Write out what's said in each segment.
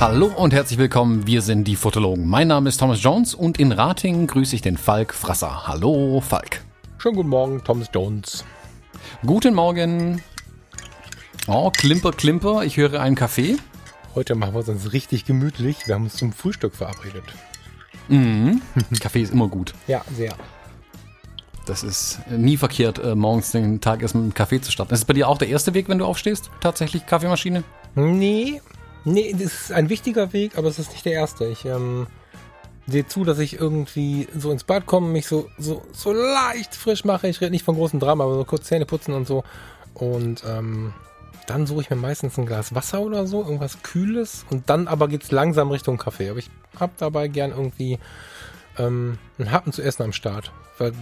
Hallo und herzlich willkommen, wir sind die Fotologen. Mein Name ist Thomas Jones und in Ratingen grüße ich den Falk Frasser. Hallo Falk. Schönen guten Morgen, Thomas Jones. Guten Morgen. Oh, Klimper, Klimper, ich höre einen Kaffee. Heute machen wir es uns richtig gemütlich. Wir haben uns zum Frühstück verabredet. Mhm. Kaffee ist immer gut. Ja, sehr. Das ist nie verkehrt, äh, morgens den Tag erst mit einem Kaffee zu starten. Ist es bei dir auch der erste Weg, wenn du aufstehst? Tatsächlich Kaffeemaschine? Nee, nee, das ist ein wichtiger Weg, aber es ist nicht der erste. Ich ähm, sehe zu, dass ich irgendwie so ins Bad komme, mich so, so, so leicht frisch mache. Ich rede nicht von großem Drama, aber so kurz Zähne putzen und so. Und ähm, dann suche ich mir meistens ein Glas Wasser oder so, irgendwas Kühles. Und dann aber geht's langsam Richtung Kaffee. Aber ich habe dabei gern irgendwie ähm, einen Happen zu essen am Start. Weil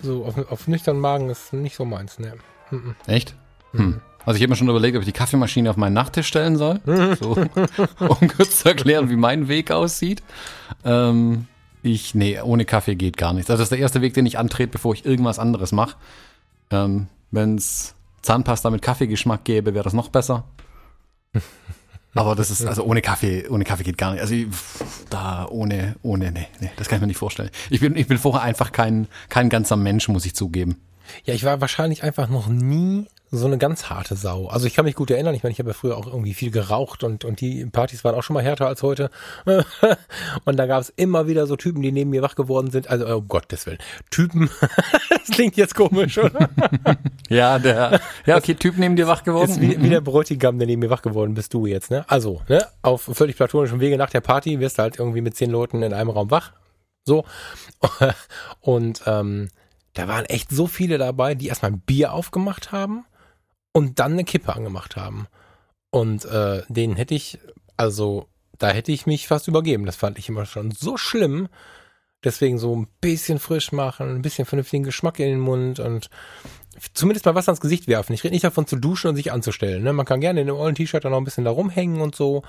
so auf, auf nüchternen Magen ist nicht so meins, ne. Mhm. Echt? Hm. Also ich habe mir schon überlegt, ob ich die Kaffeemaschine auf meinen Nachttisch stellen soll. So, um kurz zu erklären, wie mein Weg aussieht. Ähm, ich, nee, ohne Kaffee geht gar nichts. Also das ist der erste Weg, den ich antrete, bevor ich irgendwas anderes mache. Ähm, Wenn es Zahnpasta mit Kaffeegeschmack gäbe, wäre das noch besser. Aber das ist, also ohne Kaffee, ohne Kaffee geht gar nicht. Also ich, da ohne, ohne, nee, nee, das kann ich mir nicht vorstellen. Ich bin, ich bin vorher einfach kein, kein ganzer Mensch, muss ich zugeben. Ja, ich war wahrscheinlich einfach noch nie so eine ganz harte Sau. Also ich kann mich gut erinnern, ich meine, ich habe ja früher auch irgendwie viel geraucht und, und die Partys waren auch schon mal härter als heute. und da gab es immer wieder so Typen, die neben mir wach geworden sind. Also, oh Gottes Willen. Typen, das klingt jetzt komisch, oder? Ja, der, ja, okay, Typ neben dir wach geworden. Ist wie, wie der Bräutigam, der neben mir wach geworden bist du jetzt, ne? Also, ne? Auf völlig platonischem Wege nach der Party wirst du halt irgendwie mit zehn Leuten in einem Raum wach. So. Und ähm, da waren echt so viele dabei, die erstmal ein Bier aufgemacht haben und dann eine Kippe angemacht haben. Und äh, denen hätte ich, also da hätte ich mich fast übergeben. Das fand ich immer schon so schlimm. Deswegen so ein bisschen frisch machen, ein bisschen vernünftigen Geschmack in den Mund und zumindest mal was ans Gesicht werfen. Ich rede nicht davon zu duschen und sich anzustellen. Ne? Man kann gerne in einem ollen T-Shirt dann noch ein bisschen da rumhängen und so.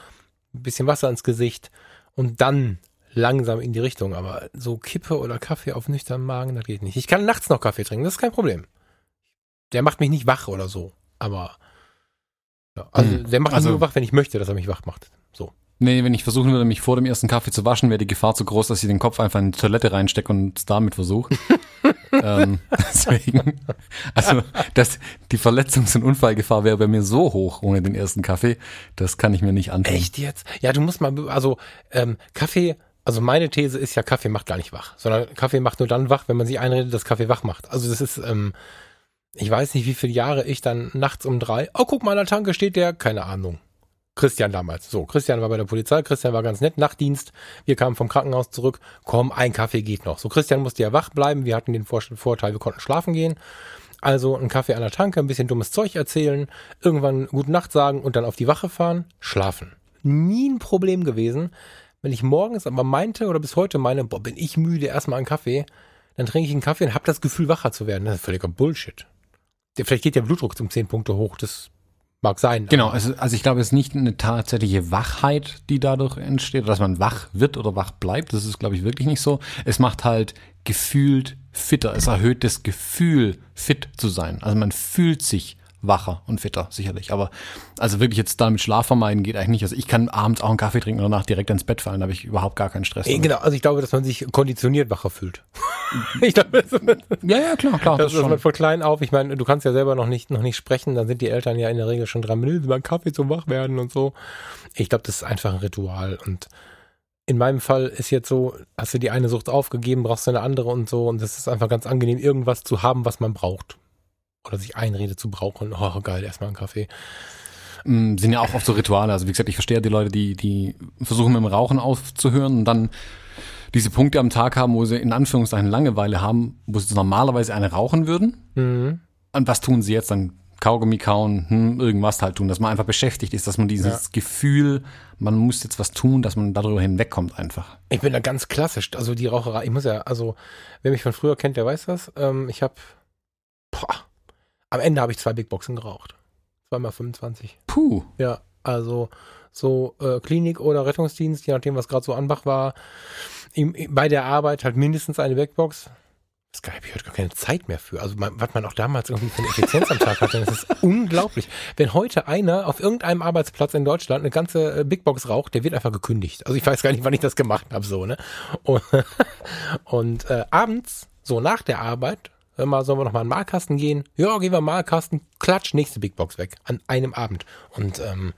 Ein bisschen Wasser ins Gesicht und dann langsam in die Richtung. Aber so Kippe oder Kaffee auf nüchternen Magen, das geht nicht. Ich kann nachts noch Kaffee trinken, das ist kein Problem. Der macht mich nicht wach oder so. Aber ja, also Hm. der macht mich Also- nur wach, wenn ich möchte, dass er mich wach macht. So. Nee, wenn ich versuchen würde, mich vor dem ersten Kaffee zu waschen, wäre die Gefahr zu groß, dass ich den Kopf einfach in die Toilette reinstecke und es damit versuche. ähm, deswegen, also das, die Verletzungs- und Unfallgefahr wäre bei mir so hoch ohne den ersten Kaffee, das kann ich mir nicht antun. Echt jetzt? Ja, du musst mal, also ähm, Kaffee, also meine These ist ja, Kaffee macht gar nicht wach, sondern Kaffee macht nur dann wach, wenn man sich einredet, dass Kaffee wach macht. Also das ist, ähm, ich weiß nicht, wie viele Jahre ich dann nachts um drei, oh guck mal, an der Tanke steht der, keine Ahnung. Christian damals. So, Christian war bei der Polizei, Christian war ganz nett, Nachtdienst. Wir kamen vom Krankenhaus zurück. Komm, ein Kaffee geht noch. So, Christian musste ja wach bleiben. Wir hatten den Vor Vorteil, wir konnten schlafen gehen. Also ein Kaffee an der Tanke, ein bisschen dummes Zeug erzählen, irgendwann gute Nacht sagen und dann auf die Wache fahren, schlafen. Nie ein Problem gewesen. Wenn ich morgens aber meinte oder bis heute meine, boah, bin ich müde, erstmal einen Kaffee, dann trinke ich einen Kaffee und habe das Gefühl, wacher zu werden. Das ist völliger Bullshit. Vielleicht geht der Blutdruck um 10 Punkte hoch, das mag sein. Genau, also, also ich glaube, es ist nicht eine tatsächliche Wachheit, die dadurch entsteht, dass man wach wird oder wach bleibt. Das ist, glaube ich, wirklich nicht so. Es macht halt gefühlt fitter. Es erhöht das Gefühl, fit zu sein. Also man fühlt sich wacher und fitter, sicherlich. Aber also wirklich jetzt damit Schlaf vermeiden geht eigentlich nicht. Also ich kann abends auch einen Kaffee trinken und danach direkt ins Bett fallen. Da habe ich überhaupt gar keinen Stress. Äh, damit. Genau, also ich glaube, dass man sich konditioniert wacher fühlt. ich glaube, das, Ja, ja, klar, klar. das Das ist man schon. von klein auf. Ich meine, du kannst ja selber noch nicht, noch nicht sprechen, dann sind die Eltern ja in der Regel schon dran, mal einen Kaffee zum Wachwerden und so. Ich glaube, das ist einfach ein Ritual und in meinem Fall ist jetzt so, hast du die eine Sucht aufgegeben, brauchst du eine andere und so und das ist einfach ganz angenehm, irgendwas zu haben, was man braucht. Oder sich einredet zu brauchen. Oh, geil, erstmal einen Kaffee. Mm, sind ja auch oft so Rituale. Also wie gesagt, ich verstehe die Leute, die, die versuchen mit dem Rauchen aufzuhören und dann diese Punkte am Tag haben, wo sie in Anführungszeichen Langeweile haben, wo sie normalerweise eine rauchen würden. Mhm. Und was tun sie jetzt? Dann Kaugummi kauen, hm, irgendwas halt tun, dass man einfach beschäftigt ist, dass man dieses Gefühl, man muss jetzt was tun, dass man darüber hinwegkommt einfach. Ich bin da ganz klassisch. Also die Raucherei, ich muss ja, also wer mich von früher kennt, der weiß das. Ähm, ich habe, am Ende habe ich zwei Big Boxen geraucht. Zweimal 25. Puh. Ja, also so äh, Klinik oder Rettungsdienst, je nachdem, was gerade so Anbach war. Im, bei der Arbeit halt mindestens eine Backbox. Das habe ich heute gar keine Zeit mehr für. Also man, was man auch damals irgendwie für eine Effizienz am Tag hatte, das ist unglaublich. Wenn heute einer auf irgendeinem Arbeitsplatz in Deutschland eine ganze äh, Big Box raucht, der wird einfach gekündigt. Also ich weiß gar nicht, wann ich das gemacht habe, so, ne? Und, und äh, abends, so nach der Arbeit, hör mal, sollen wir noch mal in den Malkasten gehen? Ja, gehen wir mal Malkasten, klatsch, nächste Big Box weg. An einem Abend. Und ähm,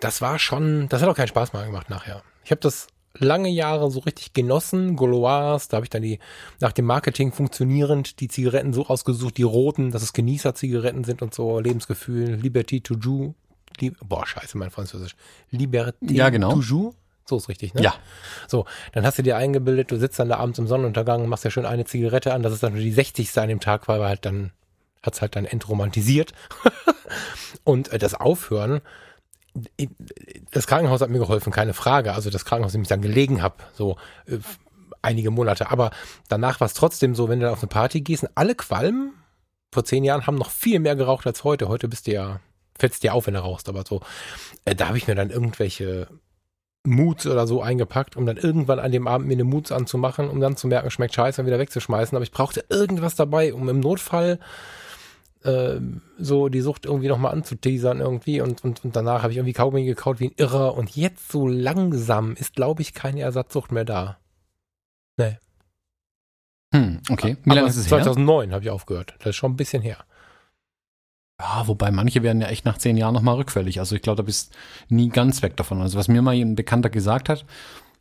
das war schon, das hat auch keinen Spaß mehr gemacht nachher. Ich habe das lange Jahre so richtig genossen. Gauloise, da habe ich dann die nach dem Marketing funktionierend die Zigaretten so ausgesucht, die roten, dass es Genießer-Zigaretten sind und so, Lebensgefühl, Liberty to Jou. Boah, scheiße, mein Französisch. Liberty ja, genau. to Jou. So ist richtig, ne? Ja. So, dann hast du dir eingebildet, du sitzt dann da abends im Sonnenuntergang, machst ja schön eine Zigarette an, das ist dann nur die 60. an dem Tag, weil halt dann, hat's halt dann entromantisiert. und äh, das Aufhören, das Krankenhaus hat mir geholfen, keine Frage. Also das Krankenhaus, in dem ich dann gelegen habe, so äh, einige Monate. Aber danach war es trotzdem so, wenn du auf eine Party gehst, alle Qualmen vor zehn Jahren haben noch viel mehr geraucht als heute. Heute bist du ja, fällst dir auf, wenn du rauchst, aber so, äh, da habe ich mir dann irgendwelche Moods oder so eingepackt, um dann irgendwann an dem Abend mir eine Moods anzumachen, um dann zu merken, schmeckt scheiße und wieder wegzuschmeißen. Aber ich brauchte irgendwas dabei, um im Notfall äh, so die Sucht irgendwie nochmal anzuteasern irgendwie und, und, und danach habe ich irgendwie Kaugummi gekaut wie ein Irrer und jetzt so langsam ist, glaube ich, keine Ersatzsucht mehr da. Nee. Hm, okay. Wie lange ist es 2009 habe ich aufgehört. Das ist schon ein bisschen her. Ja, wobei manche werden ja echt nach zehn Jahren nochmal rückfällig. Also ich glaube, da bist nie ganz weg davon. Also was mir mal ein Bekannter gesagt hat,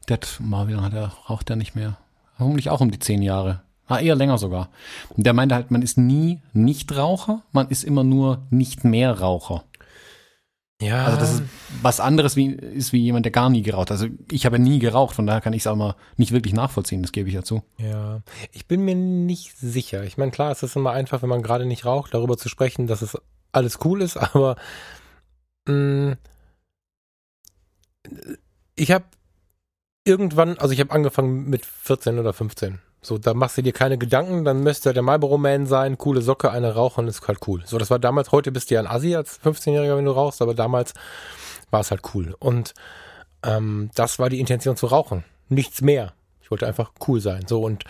der hat, mal, wie lange hat er, raucht er nicht mehr? Vermutlich auch um die zehn Jahre. Ah, eher länger sogar. Und der meinte halt, man ist nie Nichtraucher, man ist immer nur nicht mehr Raucher. Ja. Also das ist was anderes wie, ist wie jemand, der gar nie geraucht. Also ich habe nie geraucht, von daher kann ich es auch mal nicht wirklich nachvollziehen, das gebe ich ja zu. Ja, ich bin mir nicht sicher. Ich meine, klar, es ist immer einfach, wenn man gerade nicht raucht, darüber zu sprechen, dass es alles cool ist, aber mh, mm, ich habe irgendwann, also ich habe angefangen mit 14 oder 15 so, da machst du dir keine Gedanken, dann müsste der Marlboro Man sein, coole Socke, eine rauchen, ist halt cool. So, das war damals, heute bist du ja ein Assi als 15-Jähriger, wenn du rauchst, aber damals war es halt cool. Und ähm, das war die Intention zu rauchen. Nichts mehr. Ich wollte einfach cool sein. So, und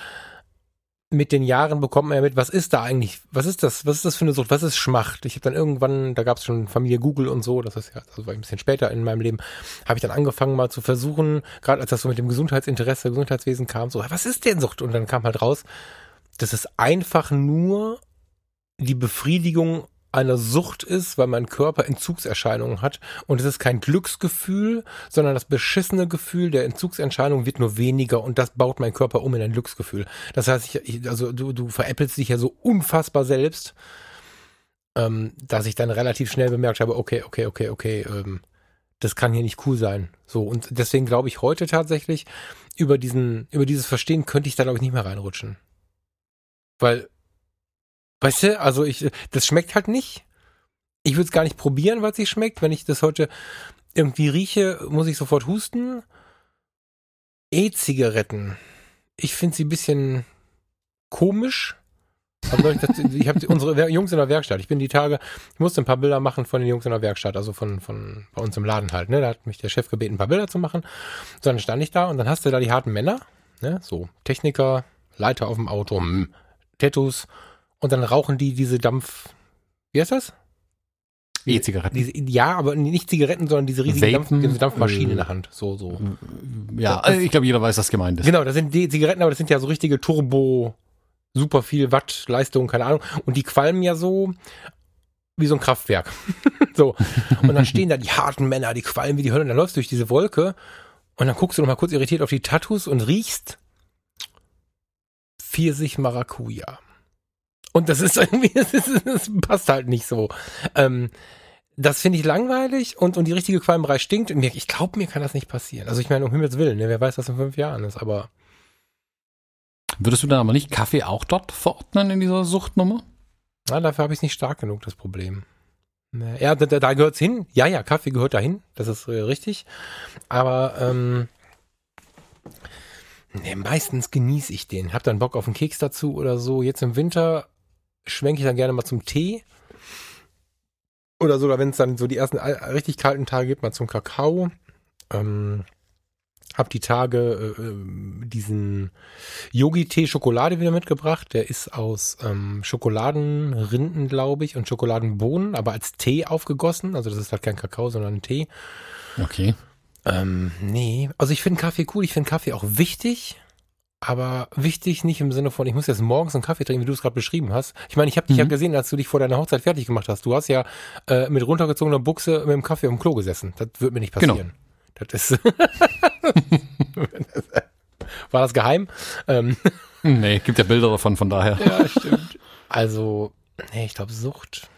mit den Jahren bekommt man ja mit, was ist da eigentlich, was ist das, was ist das für eine Sucht, was ist Schmacht? Ich habe dann irgendwann, da gab es schon Familie Google und so, das ist ja, das war ein bisschen später in meinem Leben, habe ich dann angefangen mal zu versuchen, gerade als das so mit dem Gesundheitsinteresse, Gesundheitswesen kam, so, was ist denn Sucht? Und dann kam halt raus, das ist einfach nur die Befriedigung eine Sucht ist, weil mein Körper Entzugserscheinungen hat. Und es ist kein Glücksgefühl, sondern das beschissene Gefühl der Entzugserscheinung wird nur weniger und das baut mein Körper um in ein Glücksgefühl. Das heißt, ich, ich, also du, du veräppelst dich ja so unfassbar selbst, ähm, dass ich dann relativ schnell bemerkt habe, okay, okay, okay, okay, ähm, das kann hier nicht cool sein. So, und deswegen glaube ich heute tatsächlich, über diesen, über dieses Verstehen könnte ich da, glaube ich, nicht mehr reinrutschen. Weil Weißt du, also ich, das schmeckt halt nicht. Ich würde es gar nicht probieren, was sich schmeckt. Wenn ich das heute irgendwie rieche, muss ich sofort husten. E-Zigaretten. Ich finde sie ein bisschen komisch. ich habe unsere Jungs in der Werkstatt. Ich bin die Tage, ich musste ein paar Bilder machen von den Jungs in der Werkstatt, also von, von bei uns im Laden halt. Ne? Da hat mich der Chef gebeten, ein paar Bilder zu machen. So, dann stand ich da und dann hast du da die harten Männer, ne? so Techniker, Leiter auf dem Auto, hm, Tattoos und dann rauchen die diese Dampf. Wie heißt das? E-Zigaretten. Ja, aber nicht Zigaretten, sondern diese riesigen Dampf, diese Dampfmaschinen in der Hand. So, so. Ja, also ich glaube, jeder weiß, was gemeint ist. Genau, das sind die Zigaretten, aber das sind ja so richtige Turbo, super viel Watt, Leistung, keine Ahnung. Und die qualmen ja so wie so ein Kraftwerk. so. Und dann stehen da die harten Männer, die qualmen wie die Hölle. Und dann läufst du durch diese Wolke und dann guckst du noch mal kurz irritiert auf die Tattoos und riechst Pfirsich Maracuja. Und das ist irgendwie, das, ist, das passt halt nicht so. Ähm, das finde ich langweilig und, und die richtige Qualmerei stinkt. Und mir, ich glaube, mir kann das nicht passieren. Also ich meine, um Himmels Willen, ne, wer weiß, was in fünf Jahren ist, aber. Würdest du dann aber nicht Kaffee auch dort verordnen in dieser Suchtnummer? Na, dafür habe ich es nicht stark genug, das Problem. Ne, ja, da, da gehört es hin. Ja, ja, Kaffee gehört dahin. Das ist äh, richtig. Aber ähm, ne, meistens genieße ich den. Hab dann Bock auf einen Keks dazu oder so. Jetzt im Winter schwenke ich dann gerne mal zum Tee. Oder sogar, wenn es dann so die ersten richtig kalten Tage gibt, mal zum Kakao. Ähm, Hab die Tage äh, äh, diesen Yogi-Tee Schokolade wieder mitgebracht. Der ist aus ähm, Schokoladenrinden, glaube ich, und Schokoladenbohnen, aber als Tee aufgegossen. Also das ist halt kein Kakao, sondern ein Tee. Okay. Ähm, nee, also ich finde Kaffee cool. Ich finde Kaffee auch wichtig. Aber wichtig nicht im Sinne von, ich muss jetzt morgens einen Kaffee trinken, wie du es gerade beschrieben hast. Ich meine, ich habe dich Mhm. ja gesehen, als du dich vor deiner Hochzeit fertig gemacht hast. Du hast ja äh, mit runtergezogener Buchse mit dem Kaffee am Klo gesessen. Das wird mir nicht Genau. passieren. Das ist. War das geheim? Ähm, Nee, gibt ja Bilder davon, von daher. ja, stimmt. Also, nee, ich glaube Sucht.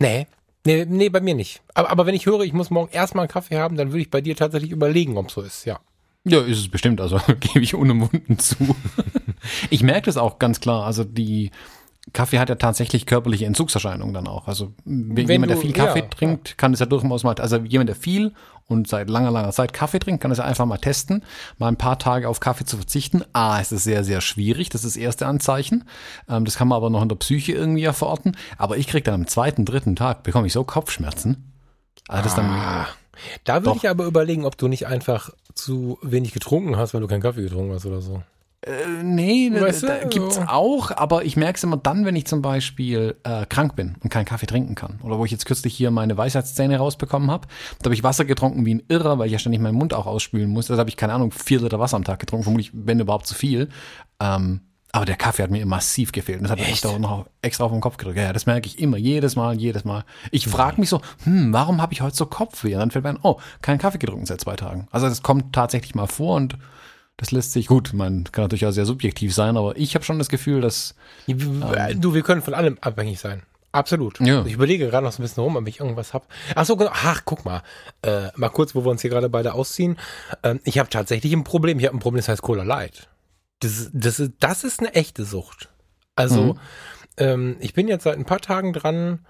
Nee. Nee, nee, bei mir nicht. Aber, aber wenn ich höre, ich muss morgen erstmal einen Kaffee haben, dann würde ich bei dir tatsächlich überlegen, ob so ist, ja. Ja, ist es bestimmt, also gebe ich unumwunden zu. ich merke das auch ganz klar. Also die Kaffee hat ja tatsächlich körperliche Entzugserscheinungen dann auch. Also wenn jemand, der du- viel Kaffee ja, trinkt, kann es ja durchaus mal, also jemand, der viel und seit langer, langer Zeit Kaffee trinkt, kann es ja einfach mal testen, mal ein paar Tage auf Kaffee zu verzichten. A, es ist sehr, sehr schwierig, das ist das erste Anzeichen. Ähm, das kann man aber noch in der Psyche irgendwie ja verorten. Aber ich krieg dann am zweiten, dritten Tag, bekomme ich so Kopfschmerzen. Also das ist dann, Ah, da würde ich aber überlegen, ob du nicht einfach zu wenig getrunken hast, weil du keinen Kaffee getrunken hast oder so. Äh, nee, Weißt da, du, da gibt's auch, aber ich merke es immer dann, wenn ich zum Beispiel äh, krank bin und keinen Kaffee trinken kann. Oder wo ich jetzt kürzlich hier meine Weisheitszähne rausbekommen habe. Da habe ich Wasser getrunken wie ein Irrer, weil ich ja ständig meinen Mund auch ausspülen muss. Da habe ich, keine Ahnung, vier Liter Wasser am Tag getrunken, vermutlich, wenn überhaupt zu viel. Ähm, aber der Kaffee hat mir massiv gefehlt. Und Das hat echt Echt? auch noch extra auf den Kopf gedrückt. Ja, das merke ich immer, jedes Mal, jedes Mal. Ich frage mich so, hm, warum habe ich heute so Kopfweh? Und dann fällt mir ein, oh, keinen Kaffee getrunken seit zwei Tagen. Also das kommt tatsächlich mal vor und das lässt sich gut. Man kann natürlich auch sehr subjektiv sein, aber ich habe schon das Gefühl, dass Du, wir können von allem abhängig sein. Absolut. Ja. Ich überlege gerade noch so ein bisschen rum, ob ich irgendwas habe. Ach so, genau. ach, guck mal. Äh, mal kurz, wo wir uns hier gerade beide ausziehen. Ähm, ich habe tatsächlich ein Problem. Ich habe ein Problem, das heißt Cola Light. Das, das, ist, das ist eine echte Sucht. Also, Mhm. ähm, ich bin jetzt seit ein paar Tagen dran,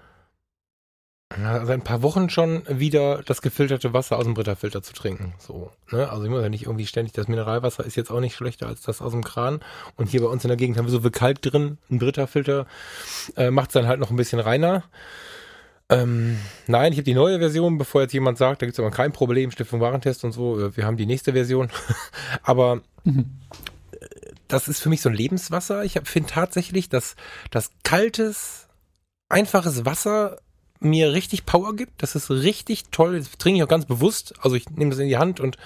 seit ein paar Wochen schon wieder das gefilterte Wasser aus dem Britterfilter zu trinken. So, ne? Also ich muss ja nicht irgendwie ständig, das Mineralwasser ist jetzt auch nicht schlechter als das aus dem Kran. Und hier bei uns in der Gegend haben wir so viel Kalk drin. Ein Britterfilter äh, macht es dann halt noch ein bisschen reiner. Ähm, nein, ich habe die neue Version, bevor jetzt jemand sagt, da gibt es aber kein Problem, Stiftung Warentest und so. äh, Wir haben die nächste Version. aber das ist für mich so ein Lebenswasser. Ich finde tatsächlich, dass das kaltes, einfaches Wasser mir richtig Power gibt. Das ist richtig toll. Das trinke ich auch ganz bewusst. Also ich nehme das in die Hand und,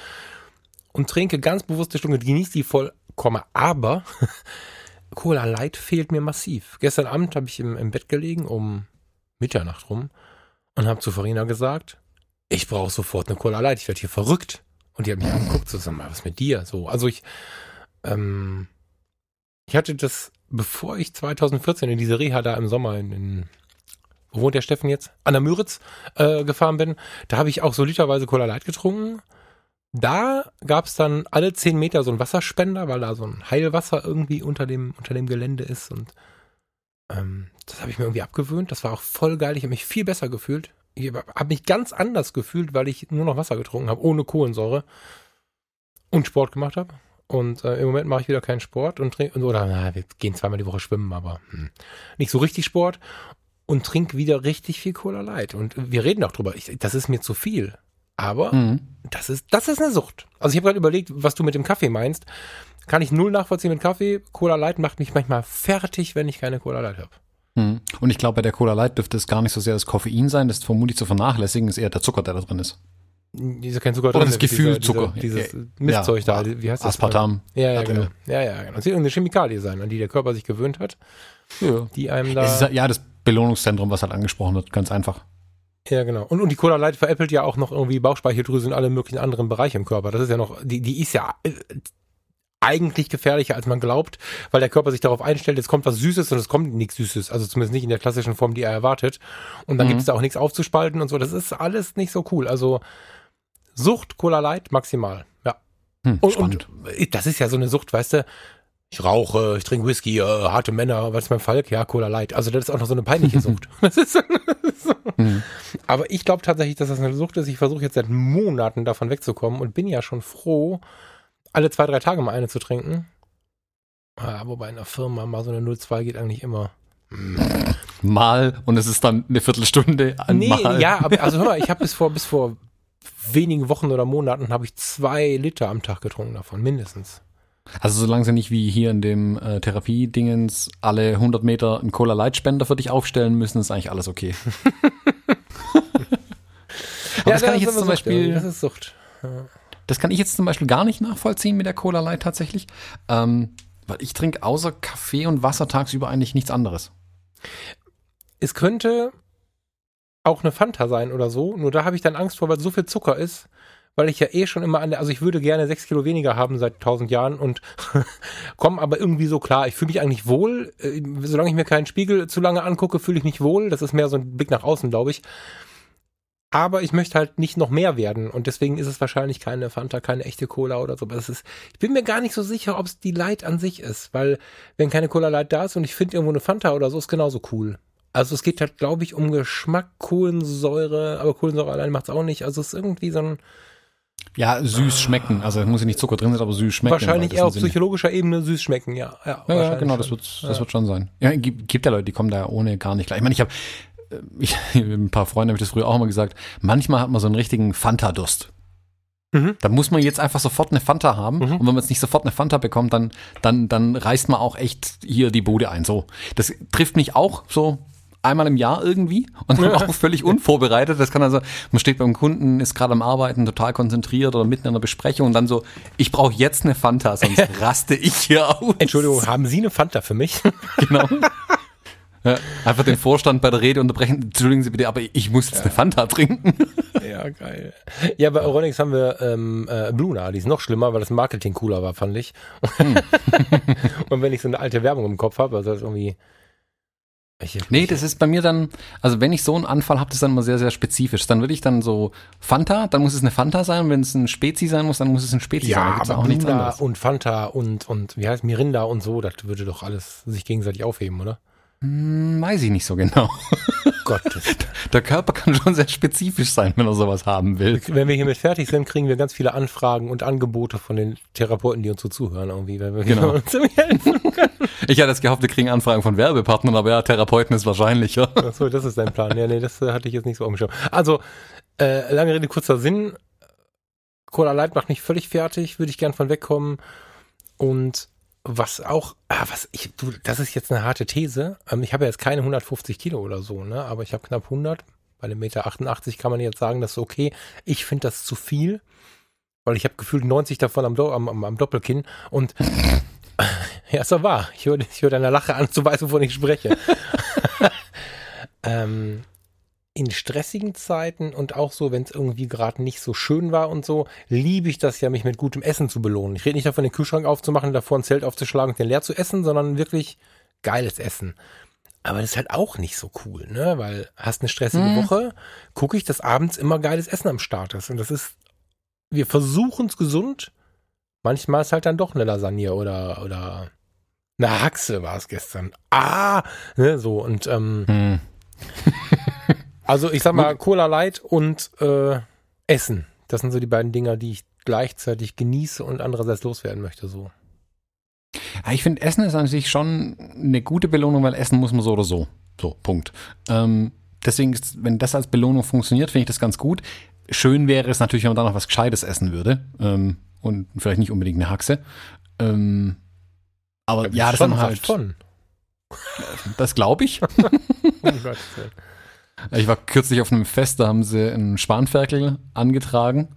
und trinke ganz bewusst die Stunde, genieße die vollkommen. Aber Cola Light fehlt mir massiv. Gestern Abend habe ich im, im Bett gelegen um Mitternacht rum und habe zu Farina gesagt, ich brauche sofort eine Cola Light. Ich werde hier verrückt. Und die hat mich angeguckt, mal, was mit dir? So, also ich, ähm, ich hatte das, bevor ich 2014 in diese Reha da im Sommer in, in wo wohnt der Steffen jetzt? An der Müritz äh, gefahren bin, da habe ich auch so literweise Cola Light getrunken. Da gab es dann alle 10 Meter so einen Wasserspender, weil da so ein Heilwasser irgendwie unter dem, unter dem Gelände ist. Und ähm, das habe ich mir irgendwie abgewöhnt. Das war auch voll geil. Ich habe mich viel besser gefühlt. Ich habe mich ganz anders gefühlt, weil ich nur noch Wasser getrunken habe, ohne Kohlensäure und Sport gemacht habe. Und äh, im Moment mache ich wieder keinen Sport und trinke, oder na, wir gehen zweimal die Woche schwimmen, aber hm, nicht so richtig Sport und trinke wieder richtig viel Cola Light. Und wir reden auch drüber. Ich, das ist mir zu viel. Aber Mhm. das ist, das ist eine Sucht. Also ich habe gerade überlegt, was du mit dem Kaffee meinst. Kann ich null nachvollziehen mit Kaffee. Cola Light macht mich manchmal fertig, wenn ich keine Cola Light habe. Mhm. Und ich glaube, bei der Cola Light dürfte es gar nicht so sehr das Koffein sein, das ist vermutlich zu vernachlässigen, ist eher der Zucker, der da drin ist. Dieser kein Zucker Oder das Gefühl dieser, Zucker. Dieser, dieses Ja, Mistzeug ja. da. Wie heißt das? Aspartam. Ja, ja, genau. Ja, ja, genau. Das wird irgendeine Chemikalie sein, an die der Körper sich gewöhnt hat, Ja. die einem da. Es ist, ja, das Belohnungszentrum, was halt angesprochen wird, ganz einfach. Ja, genau. Und, und die Cola Light veräppelt ja auch noch irgendwie Bauchspeicheldrüse und alle möglichen anderen Bereiche im Körper. Das ist ja noch, die, die ist ja äh, eigentlich gefährlicher, als man glaubt, weil der Körper sich darauf einstellt, jetzt kommt was Süßes und es kommt nichts Süßes. Also zumindest nicht in der klassischen Form, die er erwartet. Und dann Mhm. gibt es da auch nichts aufzuspalten und so. Das ist alles nicht so cool. Also Sucht, Cola Light, maximal. Ja. Hm, Und, spannend. und das ist ja so eine Sucht, weißt du, ich rauche, ich trinke Whisky, äh, harte Männer, was ist mein Falk? Ja, Cola Light. Also das ist auch noch so eine peinliche Sucht. Das ist so. Mhm. Aber ich glaube tatsächlich, dass das eine Sucht ist. Ich versuche jetzt seit Monaten davon wegzukommen und bin ja schon froh, alle zwei, drei Tage mal eine zu trinken. Ah, wobei in der Firma mal so eine 02 geht eigentlich immer. Mal und es ist dann eine Viertelstunde an Nee, Mal. ja, aber also hör mal, ich habe bis vor, bis vor wenigen Wochen oder Monaten habe ich zwei Liter am Tag getrunken davon, mindestens. Also solange sie nicht wie hier in dem äh, Therapiedingens alle 100 Meter einen Cola-Light-Spender für dich aufstellen müssen, ist eigentlich alles okay. Aber Ja, das kann ich ist jetzt zum Beispiel, ja. Das ist Sucht. das kann ich jetzt zum Beispiel gar nicht nachvollziehen mit der Cola Light tatsächlich, ähm, weil ich trinke außer Kaffee und Wasser tagsüber eigentlich nichts anderes. Es könnte auch eine Fanta sein oder so, nur da habe ich dann Angst vor, weil so viel Zucker ist, weil ich ja eh schon immer an der, also ich würde gerne sechs Kilo weniger haben seit tausend Jahren und komme aber irgendwie so klar. Ich fühle mich eigentlich wohl, äh, solange ich mir keinen Spiegel zu lange angucke, fühle ich mich wohl. Das ist mehr so ein Blick nach außen, glaube ich. Aber ich möchte halt nicht noch mehr werden und deswegen ist es wahrscheinlich keine Fanta, keine echte Cola oder so. Aber das ist, ich bin mir gar nicht so sicher, ob es die Light an sich ist, weil wenn keine Cola Light da ist und ich finde irgendwo eine Fanta oder so, ist genauso cool. Also es geht halt, glaube ich, um Geschmack, Kohlensäure, aber Kohlensäure allein macht's auch nicht. Also es ist irgendwie so ein Ja, süß schmecken. Also es muss ja nicht Zucker drin sein, aber süß schmecken. wahrscheinlich eher auf Sinne. psychologischer Ebene süß schmecken, ja. Ja, Ja, ja genau, das wird, das wird schon sein. Ja, gibt, gibt ja Leute, die kommen da ohne gar nicht klar. Ich meine, ich habe ich, mit ein paar Freunden habe ich das früher auch immer gesagt, manchmal hat man so einen richtigen Fanta-Durst. Mhm. Da muss man jetzt einfach sofort eine Fanta haben. Mhm. Und wenn man jetzt nicht sofort eine Fanta bekommt, dann, dann, dann reißt man auch echt hier die Bude ein. So. Das trifft mich auch so einmal im Jahr irgendwie und dann auch völlig unvorbereitet. Das kann also, man steht beim Kunden, ist gerade am Arbeiten, total konzentriert oder mitten in einer Besprechung und dann so, ich brauche jetzt eine Fanta, sonst raste ich hier aus. Entschuldigung, haben Sie eine Fanta für mich? Genau. Ja, einfach den Vorstand bei der Rede unterbrechen. Entschuldigen Sie bitte, aber ich muss jetzt eine Fanta trinken. ja, geil. Ja, bei Euronics haben wir ähm, äh, Bluna, die ist noch schlimmer, weil das Marketing cooler war, fand ich. Und wenn ich so eine alte Werbung im Kopf habe, also das ist irgendwie. Ich, Nee, das ist bei mir dann, also wenn ich so einen Anfall habe, das ist dann immer sehr, sehr spezifisch. Dann würde ich dann so Fanta, dann muss es eine Fanta sein. Wenn es ein Spezi sein muss, dann muss es ein Spezi sein. Da ja, gibt's aber auch nichts anderes. und Fanta und, und wie heißt Mirinda und so, das würde doch alles sich gegenseitig aufheben, oder? Hm, weiß ich nicht so genau. Gottes. Der Körper kann schon sehr spezifisch sein, wenn er sowas haben will. Wenn wir hiermit fertig sind, kriegen wir ganz viele Anfragen und Angebote von den Therapeuten, die uns so zuhören, irgendwie, wenn wir Genau. uns helfen können. Ich hatte jetzt gehofft, wir kriegen Anfragen von Werbepartnern, aber ja, Therapeuten ist wahrscheinlicher. Achso, das ist dein Plan. Ja, nee, das äh, hatte ich jetzt nicht so auf Schirm. Also, äh, lange Rede, kurzer Sinn. Cola Light macht mich völlig fertig, würde ich gern von wegkommen. Und was auch, ah, was ich, du, das ist jetzt eine harte These. Ähm, ich habe ja jetzt keine 150 Kilo oder so, ne, aber ich habe knapp 100. Bei einem Meter 88 kann man jetzt sagen, das ist okay. Ich finde das zu viel, weil ich habe gefühlt 90 davon am, Do am, am, am Doppelkinn und ja, ist doch wahr. Ich höre ich hör deiner Lache an, du weißt, wovon ich spreche. ähm, in stressigen Zeiten und auch so, wenn es irgendwie gerade nicht so schön war und so, liebe ich das ja, mich mit gutem Essen zu belohnen. Ich rede nicht davon, den Kühlschrank aufzumachen, davor ein Zelt aufzuschlagen und den leer zu essen, sondern wirklich geiles Essen. Aber das ist halt auch nicht so cool, ne? Weil hast eine stressige Mhm. Woche, gucke ich, dass abends immer geiles Essen am Start ist. Und das ist, wir versuchen es gesund. Manchmal ist halt dann doch eine Lasagne oder, oder eine Haxe war es gestern. Ah, ne, so. Und ähm, Hm. also ich sag mal, Cola Light und äh, Essen. Das sind so die beiden Dinger, die ich gleichzeitig genieße und andererseits loswerden möchte. So. Ja, ich finde, Essen ist an sich schon eine gute Belohnung, weil Essen muss man so oder so. So, Punkt. Ähm, deswegen, ist, wenn das als Belohnung funktioniert, finde ich das ganz gut. Schön wäre es natürlich, wenn man da noch was Gescheites essen würde. Ähm, und vielleicht nicht unbedingt eine Haxe. Ähm, aber ja, das schon dann halt, Schon. das glaube ich. Ich war kürzlich auf einem Fest, da haben sie einen Spanferkel angetragen.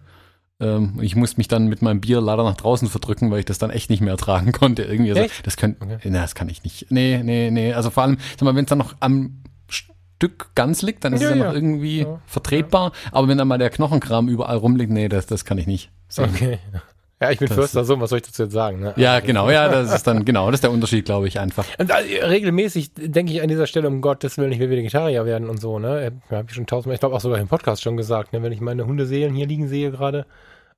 Ähm, ich musste mich dann mit meinem Bier leider nach draußen verdrücken, weil ich das dann echt nicht mehr ertragen konnte. Irgendwie, also, das könnte, Okay. na, das kann ich nicht. Nee, nee, nee. Also vor allem, sag mal, wenn es dann noch am Stück ganz liegt, dann ist Ja, es ja ja. noch irgendwie Ja. vertretbar. Aber wenn dann mal der Knochenkram überall rumliegt, nee, das, das kann ich nicht. sehen. Okay. Ja, ich bin Das- Förster, was soll ich dazu jetzt sagen? Ne? Ja, genau, ja, das ist dann, genau, das ist der Unterschied, glaube ich, einfach. Und äh, regelmäßig denke ich an dieser Stelle, um Gottes Willen, ich will Vegetarier werden und so, ne? Ja, habe ich schon tausendmal, ich glaube auch sogar im Podcast schon gesagt, ne? Wenn ich meine Hundeseelen hier liegen sehe gerade,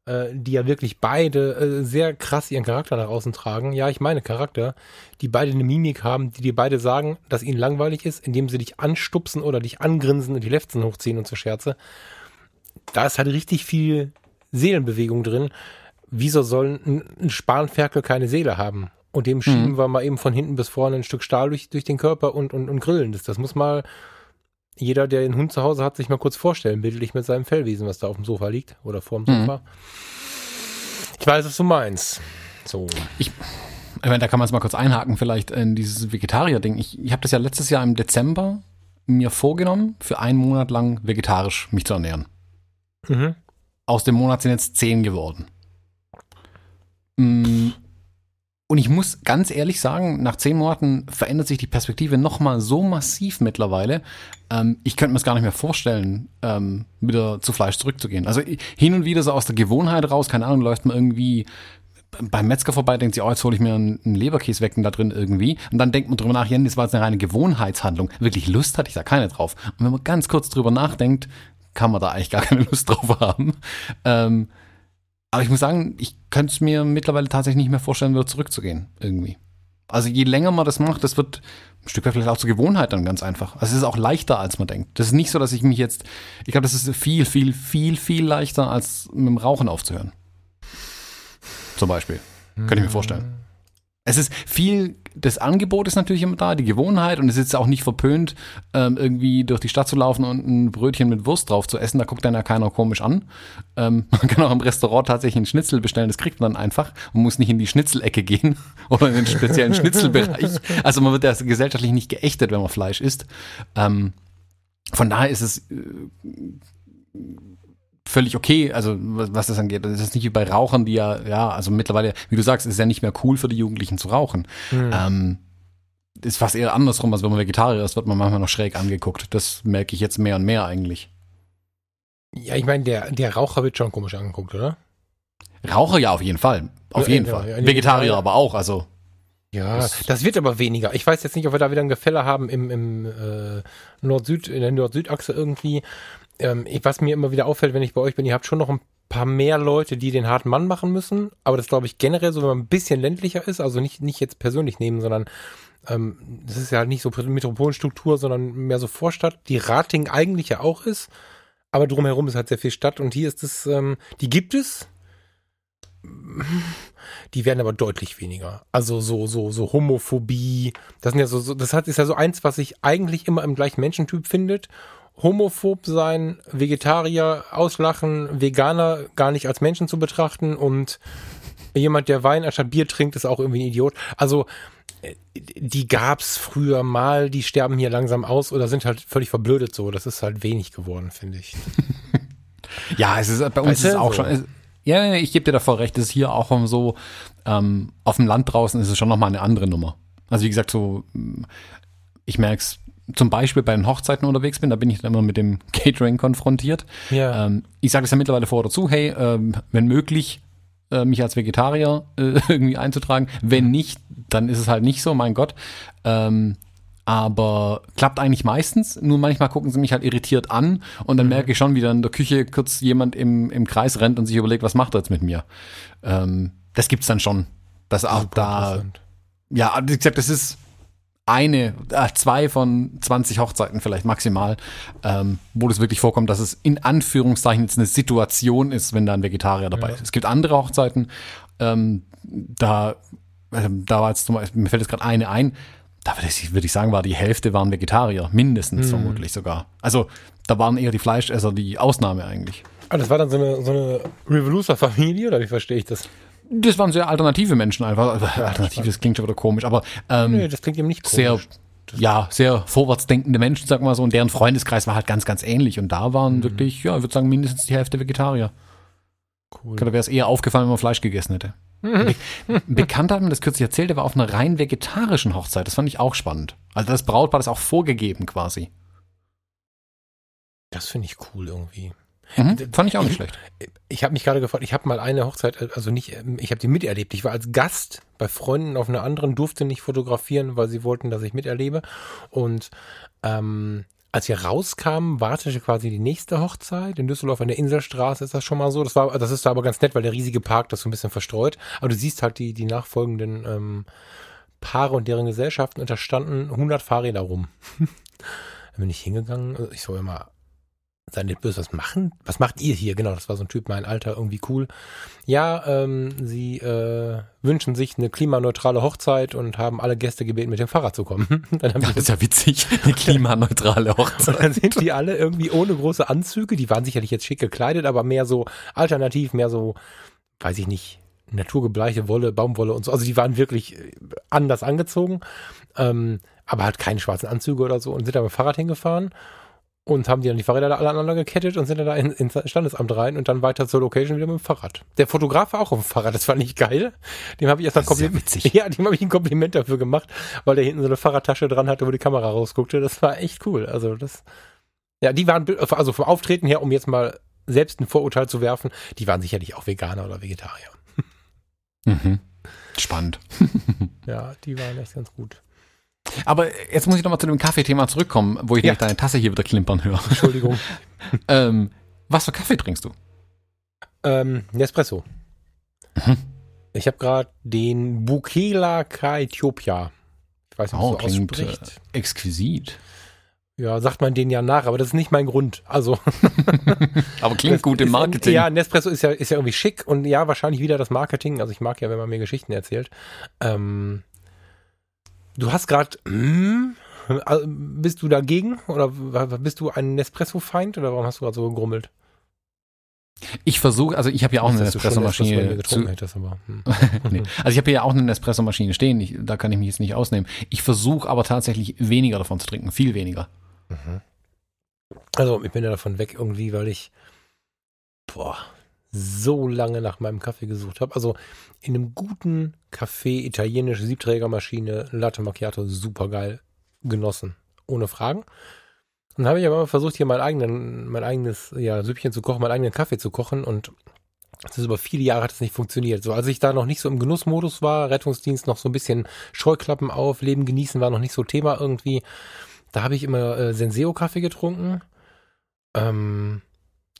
äh, die ja wirklich beide äh, sehr krass ihren Charakter nach außen tragen. Ja, ich meine Charakter, die beide eine Mimik haben, die dir beide sagen, dass ihnen langweilig ist, indem sie dich anstupsen oder dich angrinsen und die Lefzen hochziehen und so Scherze. Da ist halt richtig viel Seelenbewegung drin. Wieso soll ein, ein Spanferkel keine Seele haben? Und dem schieben wir mal eben von hinten bis vorne ein Stück Stahl durch, durch den Körper und, und, und grillen das. Das muss mal jeder, der den Hund zu Hause hat, sich mal kurz vorstellen, bildlich mit seinem Fellwesen, was da auf dem Sofa liegt oder vor dem Sofa. Mhm. Ich weiß, was du meinst. So. Ich, ich meine, da kann man es mal kurz einhaken, vielleicht in dieses Vegetarier-Ding. Ich, ich habe das ja letztes Jahr im Dezember mir vorgenommen, für einen Monat lang vegetarisch mich zu ernähren. Mhm. Aus dem Monat sind jetzt zehn geworden. Mm, und ich muss ganz ehrlich sagen, nach zehn Monaten verändert sich die Perspektive nochmal so massiv mittlerweile. Ähm, ich könnte mir es gar nicht mehr vorstellen, ähm, wieder zu Fleisch zurückzugehen. Also hin und wieder so aus der Gewohnheit raus, keine Ahnung, läuft man irgendwie beim Metzger vorbei, denkt sich, oh, jetzt hole ich mir einen, Leberkäse und da drin irgendwie. Und dann denkt man drüber nach, ja, das war jetzt eine reine Gewohnheitshandlung. Wirklich Lust hatte ich da keine drauf. Und wenn man ganz kurz drüber nachdenkt, kann man da eigentlich gar keine Lust drauf haben. Ähm, aber ich muss sagen, ich könnte es mir mittlerweile tatsächlich nicht mehr vorstellen, wieder zurückzugehen, irgendwie. Also je länger man das macht, das wird ein Stück weit vielleicht auch zur Gewohnheit dann ganz einfach. Also es ist auch leichter, als man denkt. Das ist nicht so, dass ich mich jetzt, ich glaube, das ist viel, viel, viel, viel leichter, als mit dem Rauchen aufzuhören. Zum Beispiel. Könnte ich mir vorstellen. Es ist viel, das Angebot ist natürlich immer da, die Gewohnheit und es ist auch nicht verpönt, ähm, irgendwie durch die Stadt zu laufen und ein Brötchen mit Wurst drauf zu essen. Da guckt dann ja keiner komisch an. Ähm, man kann auch im Restaurant tatsächlich einen Schnitzel bestellen, das kriegt man dann einfach und muss nicht in die Schnitzelecke gehen oder in den speziellen Schnitzelbereich. Also man wird ja gesellschaftlich nicht geächtet, wenn man Fleisch isst. Ähm, von daher ist es äh, völlig okay, also was, was das angeht. Das ist nicht wie bei Rauchern, die ja, ja, also mittlerweile, wie du sagst, ist ja nicht mehr cool für die Jugendlichen zu rauchen. Mhm. Ähm, ist fast eher andersrum, als wenn man Vegetarier ist, wird man manchmal noch schräg angeguckt. Das merke ich jetzt mehr und mehr eigentlich. Ja, ich meine, der, der Raucher wird schon komisch angeguckt, oder? Raucher ja, auf jeden Fall. Auf ja, jeden ja, Fall. Ja, Vegetarier aber auch, also. Ja, das, das, wird aber weniger. Ich weiß jetzt nicht, ob wir da wieder ein Gefälle haben im, im äh, Nord-Süd, in der Nord-Süd-Achse irgendwie ähm, was mir immer wieder auffällt, wenn ich bei euch bin, ihr habt schon noch ein paar mehr Leute, die den harten Mann machen müssen. Aber das glaube ich generell so, wenn man ein bisschen ländlicher ist, also nicht, nicht jetzt persönlich nehmen, sondern ähm, das ist ja halt nicht so Metropolenstruktur, sondern mehr so Vorstadt, die Rating eigentlich ja auch ist. Aber drumherum ist halt sehr viel Stadt und hier ist es, ähm, die gibt es. Die werden aber deutlich weniger. Also so, so, so Homophobie. Das sind ja so, so das hat, ist ja so eins, was sich eigentlich immer im gleichen Menschentyp findet homophob sein, Vegetarier auslachen, Veganer gar nicht als Menschen zu betrachten und jemand, der Wein anstatt Bier trinkt, ist auch irgendwie ein Idiot. Also äh, die gab's früher mal, die sterben hier langsam aus oder sind halt völlig verblödet so. Das ist halt wenig geworden, finde ich. ja, es ist bei uns weißt ist es auch so? schon. Es, ja, ich gebe dir da voll recht. Es ist hier auch so ähm, auf dem Land draußen ist es schon nochmal eine andere Nummer. Also wie gesagt, so ich merke es zum Beispiel bei den Hochzeiten unterwegs bin, da bin ich dann immer mit dem Catering konfrontiert. Ja. Ähm, ich sage es ja mittlerweile vor dazu, hey, ähm, wenn möglich, äh, mich als Vegetarier äh, irgendwie einzutragen. Wenn nicht, dann ist es halt nicht so, mein Gott. Ähm, aber klappt eigentlich meistens. Nur manchmal gucken sie mich halt irritiert an und dann mhm. merke ich schon, wie dann in der Küche kurz jemand im, im Kreis rennt und sich überlegt, was macht er jetzt mit mir. Ähm, das gibt's dann schon. Das auch da. Ja, wie gesagt, das ist eine, äh, zwei von 20 Hochzeiten vielleicht maximal, ähm, wo das wirklich vorkommt, dass es in Anführungszeichen jetzt eine Situation ist, wenn da ein Vegetarier dabei ja. ist. Es gibt andere Hochzeiten, ähm, da, äh, da war jetzt zum Beispiel, mir fällt jetzt gerade eine ein, da würde ich, würd ich sagen, war die Hälfte waren Vegetarier, mindestens mhm. vermutlich sogar. Also da waren eher die Fleischesser die Ausnahme eigentlich. Ah, das war dann so eine, so eine Revolucer-Familie, oder wie verstehe ich das? Das waren sehr alternative Menschen einfach. Alternativ, das klingt schon wieder komisch, aber ähm, Nö, das klingt eben nicht komisch. Sehr, ja, sehr vorwärtsdenkende Menschen, sag mal so, und deren Freundeskreis war halt ganz, ganz ähnlich. Und da waren mhm. wirklich, ja, ich würde sagen, mindestens die Hälfte Vegetarier. Cool. Da wäre es eher aufgefallen, wenn man Fleisch gegessen hätte. Mhm. Be Bekannter hat mir das kürzlich erzählt, der war auf einer rein vegetarischen Hochzeit. Das fand ich auch spannend. Also das Brautpaar das auch vorgegeben quasi. Das finde ich cool irgendwie. Mhm, fand ich auch nicht schlecht. Ich habe mich gerade gefragt, ich habe mal eine Hochzeit, also nicht, ich habe die miterlebt. Ich war als Gast bei Freunden auf einer anderen, durfte nicht fotografieren, weil sie wollten, dass ich miterlebe. Und ähm, als wir rauskamen, wartete quasi die nächste Hochzeit. In Düsseldorf an der Inselstraße ist das schon mal so. Das war, das ist da aber ganz nett, weil der riesige Park das so ein bisschen verstreut. Aber du siehst halt die, die nachfolgenden ähm, Paare und deren Gesellschaften und da standen 100 Fahrräder rum. da bin ich hingegangen. Ich so immer, seid nicht böse, was machen? Was macht ihr hier? Genau, das war so ein Typ, mein Alter, irgendwie cool. Ja, ähm, sie äh, wünschen sich eine klimaneutrale Hochzeit und haben alle Gäste gebeten, mit dem Fahrrad zu kommen. Dann haben das ist ja witzig, eine klimaneutrale Hochzeit. Und dann sind die alle irgendwie ohne große Anzüge, die waren sicherlich jetzt schick gekleidet, aber mehr so alternativ, mehr so, weiß ich nicht, naturgebleiche Wolle, Baumwolle und so. Also die waren wirklich äh, anders angezogen, ähm, aber halt keine schwarzen Anzüge oder so und sind da mit dem Fahrrad hingefahren und haben die dann die Fahrräder alle aneinander gekettet und sind dann da in, ins Standesamt rein und dann weiter zur Location wieder mit dem Fahrrad. Der Fotograf war auch auf dem Fahrrad, das fand ich geil. Dem habe ich erst ein Kompliment, ja, dem habe ich ein Kompliment dafür gemacht, weil der hinten so eine Fahrradtasche dran hatte, wo die Kamera rausguckte. Das war echt cool. Also das, ja, die waren, also vom Auftreten her, um jetzt mal selbst ein Vorurteil zu werfen, die waren sicherlich auch Veganer oder Vegetarier. Mhm. Spannend. ja, die waren echt ganz gut. Aber jetzt muss ich nochmal zu dem Kaffeethema zurückkommen, wo ich ja. deine Tasse hier wieder klimpern höre. Entschuldigung. ähm, was für Kaffee trinkst du? Ähm, Nespresso. Mhm. Ich habe gerade den Bukela Ka Ethiopia. Ich weiß nicht, oh, wie so ausspricht. Äh, exquisit. Ja, sagt man den ja nach, aber das ist nicht mein Grund. Also. aber klingt gut im Marketing. ja, Nespresso ist ja, ist ja irgendwie schick und ja, wahrscheinlich wieder das Marketing. Also ich mag ja, wenn man mir Geschichten erzählt. Ähm, Du hast gerade, hm, bist du dagegen oder bist du ein Nespresso-Feind oder warum hast du gerade so gegrummelt? Ich versuche, also ich habe ja auch eine Nespresso-Maschine. Hm. nee. Also ich habe ja auch eine Nespresso-Maschine stehen, ich, da kann ich mich jetzt nicht ausnehmen. Ich versuche aber tatsächlich weniger davon zu trinken, viel weniger. Mhm. Also ich bin ja davon weg irgendwie, weil ich, boah, so lange nach meinem Kaffee gesucht habe. Also in einem guten Kaffee, italienische Siebträgermaschine, Latte Macchiato, super geil genossen. Ohne Fragen. Dann habe ich aber versucht, hier mein, eigenen, mein eigenes ja, Süppchen zu kochen, meinen eigenen Kaffee zu kochen und das ist über viele Jahre hat es nicht funktioniert. So, als ich da noch nicht so im Genussmodus war, Rettungsdienst noch so ein bisschen Scheuklappen auf, Leben genießen war noch nicht so Thema irgendwie. Da habe ich immer äh, Senseo-Kaffee getrunken. Ähm,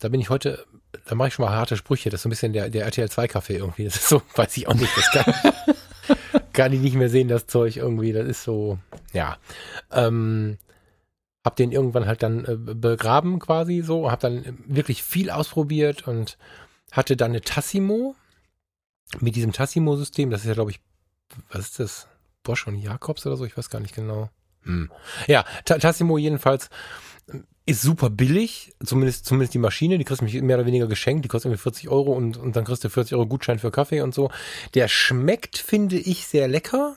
da bin ich heute da mache ich schon mal harte Sprüche. Das ist so ein bisschen der, der RTL 2 Kaffee irgendwie. Das ist so, weiß ich auch nicht. Das kann, kann ich nicht mehr sehen, das Zeug irgendwie. Das ist so, ja. Ähm, hab den irgendwann halt dann äh, begraben quasi so. Hab dann wirklich viel ausprobiert und hatte dann eine Tassimo mit diesem Tassimo-System. Das ist ja, glaube ich, was ist das? Bosch und Jakobs oder so? Ich weiß gar nicht genau. Hm. Ja, Tassimo jedenfalls ist super billig, zumindest, zumindest die Maschine, die kriegst du mich mehr oder weniger geschenkt, die kostet irgendwie 40 Euro und, und dann kriegst du 40 Euro Gutschein für Kaffee und so. Der schmeckt, finde ich, sehr lecker.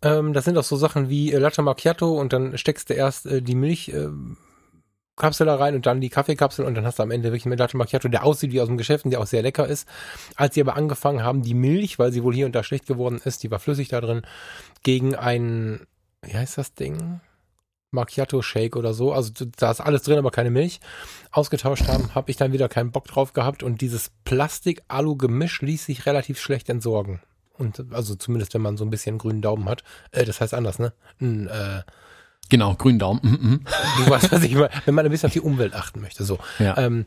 Ähm, das sind auch so Sachen wie äh, Latte Macchiato und dann steckst du erst äh, die Milchkapsel äh, da rein und dann die Kaffeekapsel und dann hast du am Ende wirklich mit Latte Macchiato, der aussieht wie aus dem Geschäft und der auch sehr lecker ist. Als sie aber angefangen haben, die Milch, weil sie wohl hier und da schlecht geworden ist, die war flüssig da drin, gegen ein, wie heißt das Ding? Macchiato Shake oder so, also da ist alles drin, aber keine Milch, ausgetauscht haben, habe ich dann wieder keinen Bock drauf gehabt und dieses Plastik-Alu-Gemisch ließ sich relativ schlecht entsorgen. Und also zumindest, wenn man so ein bisschen grünen Daumen hat. Äh, das heißt anders, ne? Ein, äh, genau, grünen Daumen. Mm -mm. Du weißt, was ich meine. Wenn man ein bisschen auf die Umwelt achten möchte, so. Ja. Ähm,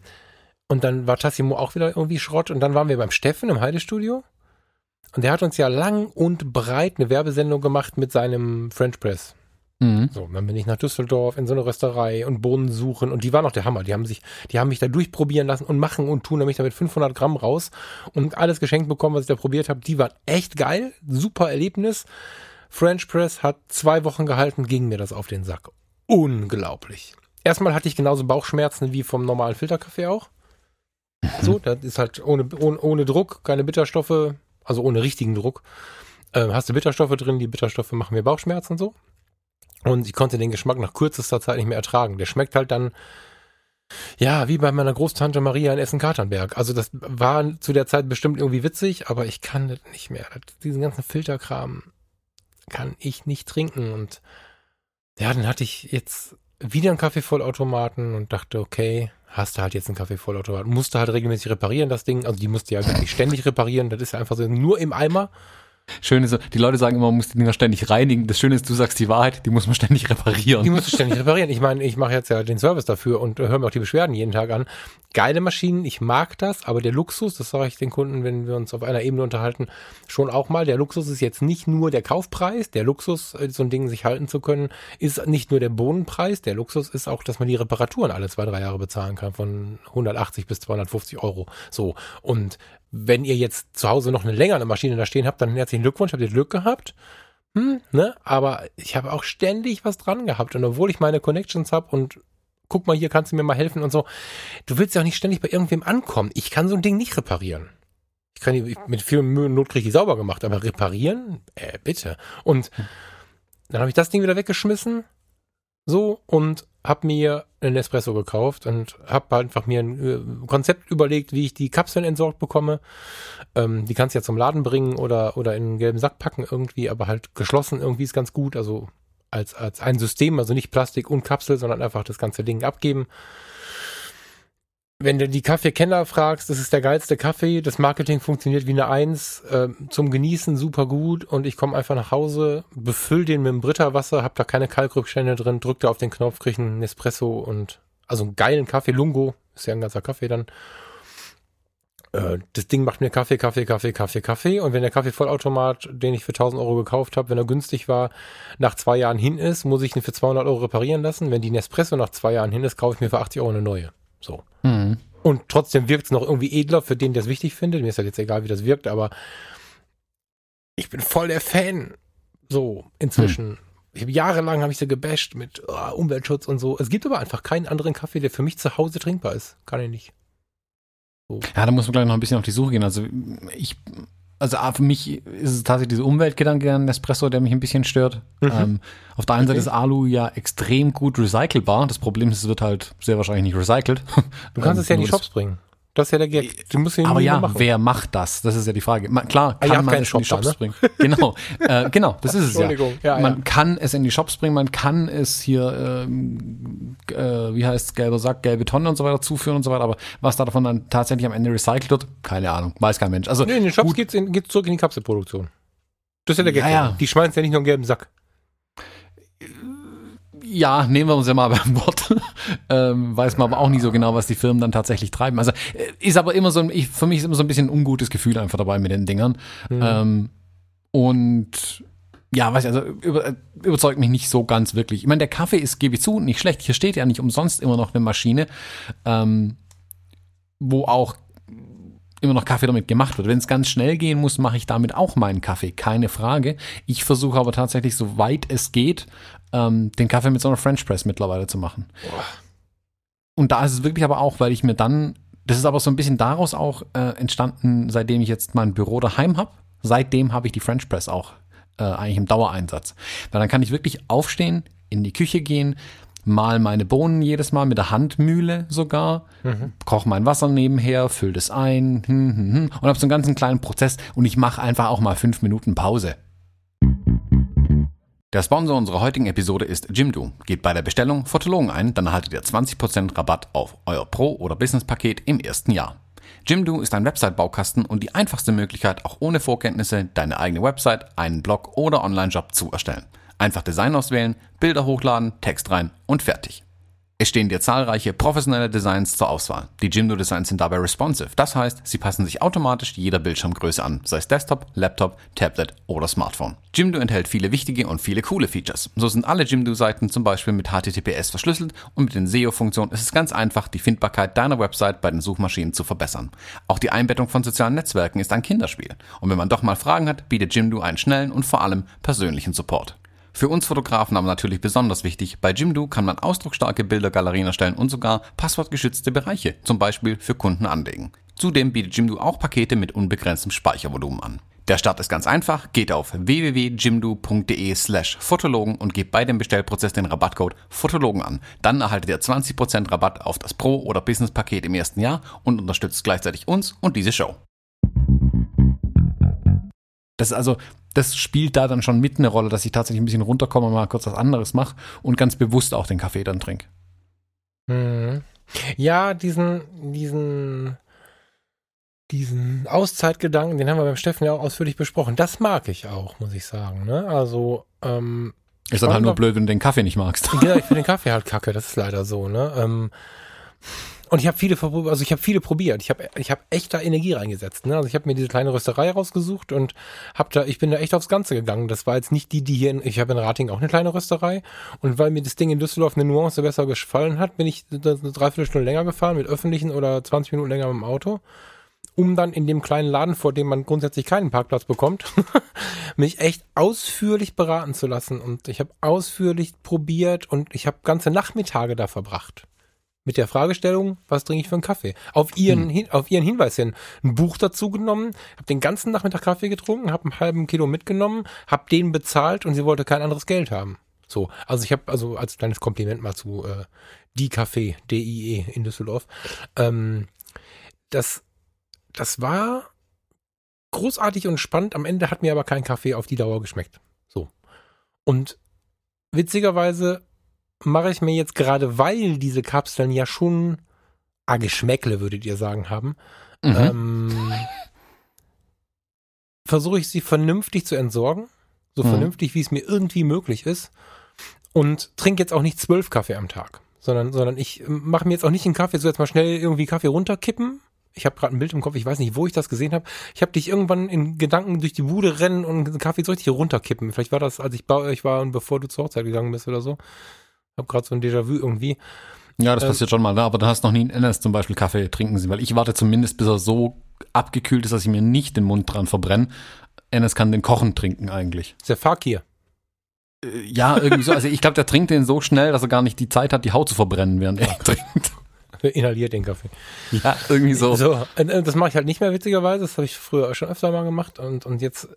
und dann war Tassimo auch wieder irgendwie Schrott und dann waren wir beim Steffen im Heidestudio. Und der hat uns ja lang und breit eine Werbesendung gemacht mit seinem French Press. Mhm. So, dann bin ich nach Düsseldorf in so eine Rösterei und Bohnen suchen und die waren noch der Hammer. Die haben sich, die haben mich da durchprobieren lassen und machen und tun, nämlich damit 500 Gramm raus und alles geschenkt bekommen, was ich da probiert habe. Die waren echt geil, super Erlebnis. French Press hat zwei Wochen gehalten, ging mir das auf den Sack. Unglaublich. Erstmal hatte ich genauso Bauchschmerzen wie vom normalen Filterkaffee auch. So, das ist halt ohne, ohne, ohne Druck, keine Bitterstoffe, also ohne richtigen Druck. Ähm, hast du Bitterstoffe drin, die Bitterstoffe machen mir Bauchschmerzen so. Und ich konnte den Geschmack nach kürzester Zeit nicht mehr ertragen. Der schmeckt halt dann, ja, wie bei meiner Großtante Maria in Essen-Katernberg. Also das war zu der Zeit bestimmt irgendwie witzig, aber ich kann das nicht mehr. Diesen ganzen Filterkram kann ich nicht trinken. Und ja, dann hatte ich jetzt wieder einen Kaffeevollautomaten und dachte, okay, hast du halt jetzt einen Kaffeevollautomaten. Musste halt regelmäßig reparieren, das Ding. Also die musste ja wirklich ständig reparieren. Das ist ja einfach so nur im Eimer. Schön ist, die Leute sagen immer, man muss die Dinger ständig reinigen. Das Schöne ist, du sagst die Wahrheit, die muss man ständig reparieren. Die musst du ständig reparieren. Ich meine, ich mache jetzt ja den Service dafür und höre mir auch die Beschwerden jeden Tag an. Geile Maschinen, ich mag das, aber der Luxus, das sage ich den Kunden, wenn wir uns auf einer Ebene unterhalten, schon auch mal. Der Luxus ist jetzt nicht nur der Kaufpreis, der Luxus, äh, so ein Ding sich halten zu können, ist nicht nur der Bohnenpreis, der Luxus ist auch, dass man die Reparaturen alle zwei, drei Jahre bezahlen kann, von 180 bis 250 Euro. So. Und wenn ihr jetzt zu Hause noch eine längere Maschine da stehen habt, dann herzlichen Glückwunsch, habt ihr Glück gehabt. Hm, ne? Aber ich habe auch ständig was dran gehabt. Und obwohl ich meine Connections habe und guck mal, hier kannst du mir mal helfen und so, du willst ja auch nicht ständig bei irgendwem ankommen. Ich kann so ein Ding nicht reparieren. Ich kann die, mit viel Mühe und Not kriege ich sauber gemacht, aber reparieren? Äh, bitte. Und dann habe ich das Ding wieder weggeschmissen. So, und habe mir einen Espresso gekauft und habe einfach mir ein äh, Konzept überlegt, wie ich die Kapseln entsorgt bekomme. Ähm, die kannst du ja zum Laden bringen oder, oder in einen gelben Sack packen irgendwie, aber halt geschlossen irgendwie ist ganz gut. Also als, als ein System, also nicht Plastik und Kapsel, sondern einfach das ganze Ding abgeben wenn du die Kaffeekenner fragst, das ist der geilste Kaffee, das Marketing funktioniert wie eine Eins, äh, zum Genießen super gut und ich komme einfach nach Hause, befüll den mit dem Britta-Wasser, hab da keine Kalkrückstände drin, drück da auf den Knopf, krieg einen Espresso und also einen geilen Kaffee, Lungo, ist ja ein ganzer Kaffee dann. Äh, das Ding macht mir Kaffee, Kaffee, Kaffee, Kaffee, Kaffee und wenn der Kaffeevollautomat, den ich für 1000 Euro gekauft habe, wenn er günstig war, nach zwei Jahren hin ist, muss ich ihn für 200 Euro reparieren lassen. Wenn die Nespresso nach zwei Jahren hin ist, kaufe ich mir für 80 Euro eine neue. So. Mhm. Und trotzdem wirkt es noch irgendwie edler für den, der es wichtig findet. Mir ist halt jetzt egal, wie das wirkt, aber ich bin voll der Fan. So, inzwischen. Mhm. Ich hab, jahrelang habe ich sie gebasht mit oh, Umweltschutz und so. Es gibt aber einfach keinen anderen Kaffee, der für mich zu Hause trinkbar ist. Kann ich nicht. So. Ja, da muss man gleich noch ein bisschen auf die Suche gehen. Also ich also für mich ist es tatsächlich dieser Umweltgedanke an Nespresso, der mich ein bisschen stört. Mhm. Ähm, auf der einen okay. Seite ist Alu ja extrem gut recycelbar. Das Problem ist, es wird halt sehr wahrscheinlich nicht recycelt. Du kannst ähm, es ja in die Shops bringen. Das ist ja der Gag. Du musst ihn Aber ja, machen. wer macht das? Das ist ja die Frage. Man, klar, ah, kann ah, man es in die Shops da, ne? bringen. Genau, äh, genau, das ist es ja. ja man ja. kann es in die Shops bringen, man kann es hier, ähm, äh, wie heißt es, gelber Sack, gelbe Tonne und so weiter zuführen und so weiter. Aber was da davon dann tatsächlich am Ende recycelt wird, keine Ahnung, weiß kein Mensch. Also nee, in den Shops geht es zurück in die Kapselproduktion. Das ist ja der Gag. Ja. Die schmeißen ja nicht nur einen gelben Sack ja, nehmen wir uns ja mal beim Wort. ähm, weiß man aber auch nicht so genau, was die Firmen dann tatsächlich treiben. Also äh, ist aber immer so ein, ich, für mich ist immer so ein bisschen ein ungutes Gefühl einfach dabei mit den Dingern. Mhm. Ähm, und ja, weiß ich, also über, überzeugt mich nicht so ganz wirklich. Ich meine, der Kaffee ist, gebe ich zu, nicht schlecht. Hier steht ja nicht umsonst immer noch eine Maschine, ähm, wo auch immer noch Kaffee damit gemacht wird. Wenn es ganz schnell gehen muss, mache ich damit auch meinen Kaffee, keine Frage. Ich versuche aber tatsächlich, soweit es geht, ähm, den Kaffee mit so einer French Press mittlerweile zu machen. Boah. Und da ist es wirklich aber auch, weil ich mir dann, das ist aber so ein bisschen daraus auch äh, entstanden, seitdem ich jetzt mein Büro daheim habe. Seitdem habe ich die French Press auch äh, eigentlich im Dauereinsatz. Weil dann kann ich wirklich aufstehen, in die Küche gehen, mal meine Bohnen jedes Mal mit der Handmühle sogar, mhm. koche mein Wasser nebenher, fülle das ein hm, hm, hm, und habe so einen ganzen kleinen Prozess und ich mache einfach auch mal fünf Minuten Pause. Der Sponsor unserer heutigen Episode ist Jimdo. Geht bei der Bestellung Fotologen ein, dann erhaltet ihr 20% Rabatt auf euer Pro- oder Business-Paket im ersten Jahr. Jimdo ist ein Website-Baukasten und die einfachste Möglichkeit, auch ohne Vorkenntnisse deine eigene Website, einen Blog oder Online-Job zu erstellen. Einfach Design auswählen, Bilder hochladen, Text rein und fertig. Es stehen dir zahlreiche professionelle Designs zur Auswahl. Die Jimdo Designs sind dabei responsive. Das heißt, sie passen sich automatisch jeder Bildschirmgröße an, sei es Desktop, Laptop, Tablet oder Smartphone. Jimdo enthält viele wichtige und viele coole Features. So sind alle Jimdo-Seiten zum Beispiel mit HTTPS verschlüsselt und mit den SEO-Funktionen ist es ganz einfach, die Findbarkeit deiner Website bei den Suchmaschinen zu verbessern. Auch die Einbettung von sozialen Netzwerken ist ein Kinderspiel. Und wenn man doch mal Fragen hat, bietet Jimdo einen schnellen und vor allem persönlichen Support. Für uns Fotografen aber natürlich besonders wichtig, bei Jimdo kann man ausdrucksstarke Bildergalerien erstellen und sogar passwortgeschützte Bereiche, zum Beispiel für Kunden anlegen. Zudem bietet Jimdo auch Pakete mit unbegrenztem Speichervolumen an. Der Start ist ganz einfach, geht auf www.jimdo.de slash Fotologen und gebt bei dem Bestellprozess den Rabattcode Fotologen an. Dann erhaltet ihr 20% Rabatt auf das Pro- oder Business-Paket im ersten Jahr und unterstützt gleichzeitig uns und diese Show. Das also, das spielt da dann schon mit eine Rolle, dass ich tatsächlich ein bisschen runterkomme mal kurz was anderes mache und ganz bewusst auch den Kaffee dann trinke. Mhm. Ja, diesen, diesen, diesen Auszeitgedanken, den haben wir beim Steffen ja auch ausführlich besprochen. Das mag ich auch, muss ich sagen. Ne? Also ähm, ist dann halt nur blöd, wenn du den Kaffee nicht magst. Ja, ich finde den Kaffee halt kacke. Das ist leider so. Ne? Ähm, und ich habe viele, also ich habe viele probiert. Ich habe, ich habe echt da Energie reingesetzt. Ne? Also ich habe mir diese kleine Rösterei rausgesucht und habe da, ich bin da echt aufs Ganze gegangen. Das war jetzt nicht die, die hier, in, ich habe in Rating auch eine kleine Rösterei und weil mir das Ding in Düsseldorf eine Nuance besser gefallen hat, bin ich eine Dreiviertelstunde länger gefahren mit öffentlichen oder 20 Minuten länger mit dem Auto um dann in dem kleinen Laden, vor dem man grundsätzlich keinen Parkplatz bekommt, mich echt ausführlich beraten zu lassen. Und ich habe ausführlich probiert und ich habe ganze Nachmittage da verbracht. Mit der Fragestellung, was trinke ich für einen Kaffee? Auf ihren, hm. auf ihren Hinweis hin ein Buch dazu genommen, habe den ganzen Nachmittag Kaffee getrunken, habe einen halben Kilo mitgenommen, habe den bezahlt und sie wollte kein anderes Geld haben. So, also ich habe also als kleines Kompliment mal zu äh, die Café, D-I-E in Düsseldorf. Ähm, das das war großartig und spannend. Am Ende hat mir aber kein Kaffee auf die Dauer geschmeckt. So. Und witzigerweise mache ich mir jetzt gerade, weil diese Kapseln ja schon ah, Geschmäckle, würdet ihr sagen, haben, mhm. ähm, versuche ich sie vernünftig zu entsorgen. So mhm. vernünftig, wie es mir irgendwie möglich ist. Und trinke jetzt auch nicht zwölf Kaffee am Tag. Sondern, sondern ich mache mir jetzt auch nicht einen Kaffee, so jetzt mal schnell irgendwie Kaffee runterkippen, ich habe gerade ein Bild im Kopf, ich weiß nicht, wo ich das gesehen habe. Ich habe dich irgendwann in Gedanken durch die Bude rennen und einen Kaffee so richtig runterkippen. Vielleicht war das, als ich bei euch war und bevor du zur Hochzeit gegangen bist oder so. Ich habe gerade so ein Déjà-vu irgendwie. Ja, das ähm, passiert schon mal, ne? aber du hast noch nie in NS zum Beispiel Kaffee trinken sehen, weil ich warte zumindest, bis er so abgekühlt ist, dass ich mir nicht den Mund dran verbrenne. NS kann den kochen trinken eigentlich. Ist der Fakir. Äh, ja, irgendwie so. Also ich glaube, der trinkt den so schnell, dass er gar nicht die Zeit hat, die Haut zu verbrennen, während er trinkt. inhaliert den Kaffee. Ja, irgendwie so. So, äh, das mache ich halt nicht mehr witzigerweise. Das habe ich früher schon öfter mal gemacht und und jetzt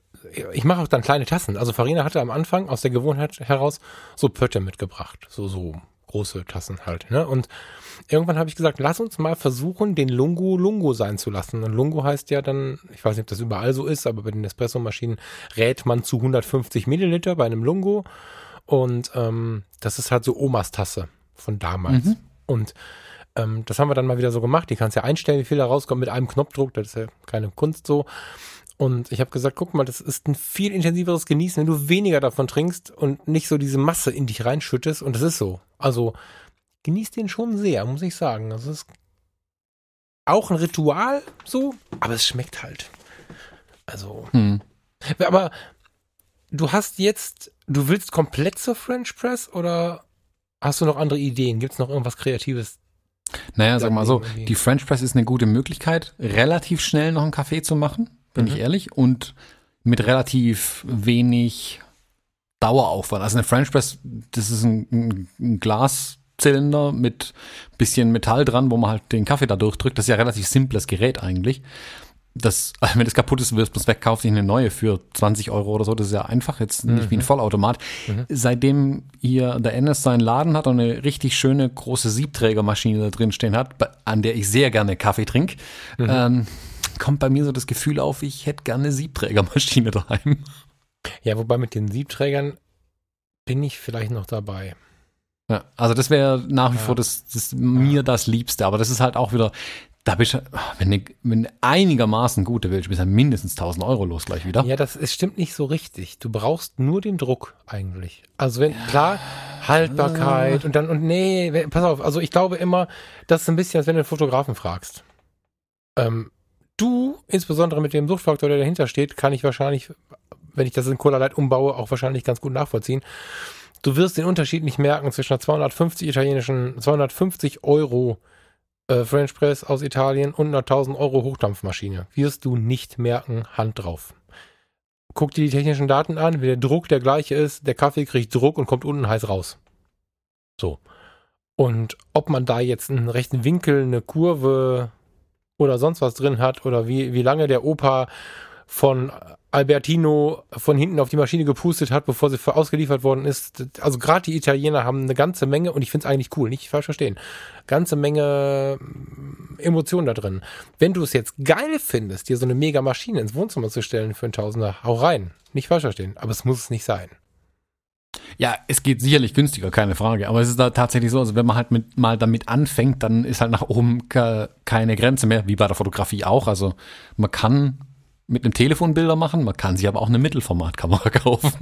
ich mache auch dann kleine Tassen. Also Farina hatte am Anfang aus der Gewohnheit heraus so Pötte mitgebracht, so so große Tassen halt. Ne? Und irgendwann habe ich gesagt, lass uns mal versuchen, den Lungo Lungo sein zu lassen. Und Lungo heißt ja dann, ich weiß nicht, ob das überall so ist, aber bei den Espresso-Maschinen rät man zu 150 Milliliter bei einem Lungo. Und ähm, das ist halt so Omas Tasse von damals. Mhm. Und ähm, das haben wir dann mal wieder so gemacht. Die kannst ja einstellen, wie viel da rauskommt mit einem Knopfdruck. Das ist ja keine Kunst so. Und ich habe gesagt, guck mal, das ist ein viel intensiveres Genießen, wenn du weniger davon trinkst und nicht so diese Masse in dich reinschüttest. Und das ist so. Also genieß den schon sehr, muss ich sagen. Das ist auch ein Ritual so, aber es schmeckt halt. Also. Hm. Aber du hast jetzt, du willst komplett zur French Press oder hast du noch andere Ideen? Gibt es noch irgendwas Kreatives, naja, sag mal so, die French Press ist eine gute Möglichkeit, relativ schnell noch einen Kaffee zu machen, bin mhm. ich ehrlich, und mit relativ wenig Daueraufwand. Also eine French Press, das ist ein, ein, ein Glaszylinder mit bisschen Metall dran, wo man halt den Kaffee da durchdrückt. Das ist ja ein relativ simples Gerät eigentlich das, wenn das kaputt ist, wirst du es weg, kauf dich eine neue für 20 Euro oder so. Das ist ja einfach, jetzt nicht mhm. wie ein. Vollautomat. Mhm. Seitdem hier der NS seinen Laden hat und eine richtig schöne große Siebträgermaschine da drin stehen hat, an der ich sehr gerne Kaffee trinke, mhm. ähm, kommt bei mir so das Gefühl auf, ich hätte gerne eine Siebträgermaschine daheim. Ja, wobei mit den Siebträgern bin ich vielleicht noch dabei. Ja, also das wäre nach wie ja. vor das, das mir das Liebste, aber das ist halt auch wieder, da bist du, wenn du, wenn du einigermaßen gute willst, bist du mindestens 1000 Euro los gleich wieder. Ja, das ist, stimmt nicht so richtig. Du brauchst nur den Druck eigentlich. Also wenn, klar, Haltbarkeit und dann, und nee, pass auf, also ich glaube immer, das ist ein bisschen, als wenn du einen Fotografen fragst. Ähm, du, insbesondere mit dem Suchtfaktor, der dahinter steht, kann ich wahrscheinlich, wenn ich das in Cola Light umbaue, auch wahrscheinlich ganz gut nachvollziehen. Du wirst den Unterschied nicht merken zwischen einer 250 italienischen, 250 Euro äh, French Press aus Italien und einer 1000 Euro Hochdampfmaschine. Wirst du nicht merken, Hand drauf. Guck dir die technischen Daten an, wenn der Druck der gleiche ist, der Kaffee kriegt Druck und kommt unten heiß raus. So. Und ob man da jetzt einen rechten Winkel, eine Kurve oder sonst was drin hat oder wie, wie lange der Opa von Albertino von hinten auf die Maschine gepustet hat, bevor sie ausgeliefert worden ist. Also gerade die Italiener haben eine ganze Menge, und ich finde es eigentlich cool, nicht falsch verstehen, ganze Menge mm, Emotionen da drin. Wenn du es jetzt geil findest, dir so eine mega Maschine ins Wohnzimmer zu stellen für einen Tausender, hau rein. Nicht falsch verstehen, aber es muss es nicht sein. Ja, es geht sicherlich günstiger, keine Frage. Aber es ist da tatsächlich so, also wenn man halt mit, mal damit anfängt, dann ist halt nach oben keine Grenze mehr, wie bei der Fotografie auch. Also man kann mit einem Telefon Bilder machen, man kann sich aber auch eine Mittelformatkamera kaufen.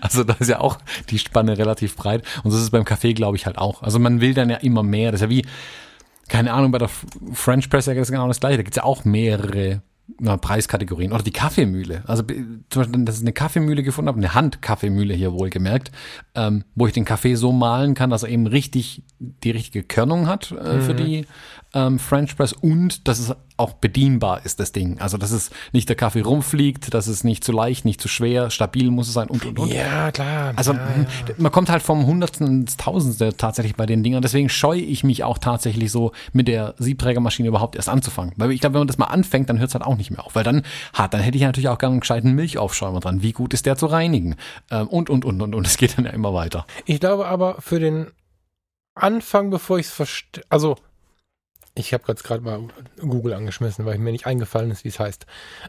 Also da ist ja auch die Spanne relativ breit. Und so ist es beim Kaffee, glaube ich, halt auch. Also man will dann ja immer mehr. Das ist ja wie, keine Ahnung, bei der French Press ja genau das gleiche. Da gibt es ja auch mehrere na, Preiskategorien. Oder die Kaffeemühle. Also zum Beispiel, dass ich eine Kaffeemühle gefunden habe, eine Handkaffeemühle hier wohlgemerkt, ähm, wo ich den Kaffee so malen kann, dass er eben richtig die richtige Körnung hat äh, mhm. für die ähm, French Press und dass es auch bedienbar ist, das Ding. Also, dass es nicht der Kaffee rumfliegt, dass es nicht zu leicht, nicht zu schwer, stabil muss es sein und, und, und. Ja, klar. Also, ja, ja. man kommt halt vom Hundertsten ins Tausendste tatsächlich bei den Dingern. Deswegen scheue ich mich auch tatsächlich so mit der Siebträgermaschine überhaupt erst anzufangen. Weil ich glaube, wenn man das mal anfängt, dann hört es halt auch nicht mehr auf. Weil dann, hat, dann hätte ich natürlich auch gerne einen gescheiten Milchaufschäumer dran. Wie gut ist der zu reinigen? Ähm, und, und, und, und, und. Es geht dann ja immer weiter. Ich glaube aber für den Anfang, bevor ich es verstehe, also ich habe jetzt gerade mal Google angeschmissen, weil mir nicht eingefallen ist, wie es heißt.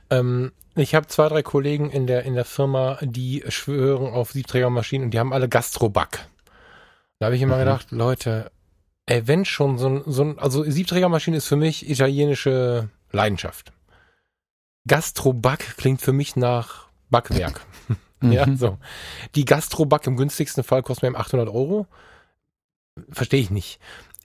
Ähm, ich habe zwei, drei Kollegen in der, in der Firma, die schwören auf Siebträgermaschinen und die haben alle Gastroback. Da habe ich immer mhm. gedacht, Leute, ey, wenn schon so ein, so ein, also Siebträgermaschine ist für mich italienische Leidenschaft. Gastroback klingt für mich nach Backwerk. ja, mhm. so. Die Gastroback im günstigsten Fall kostet mir 800 Euro. Verstehe ich nicht.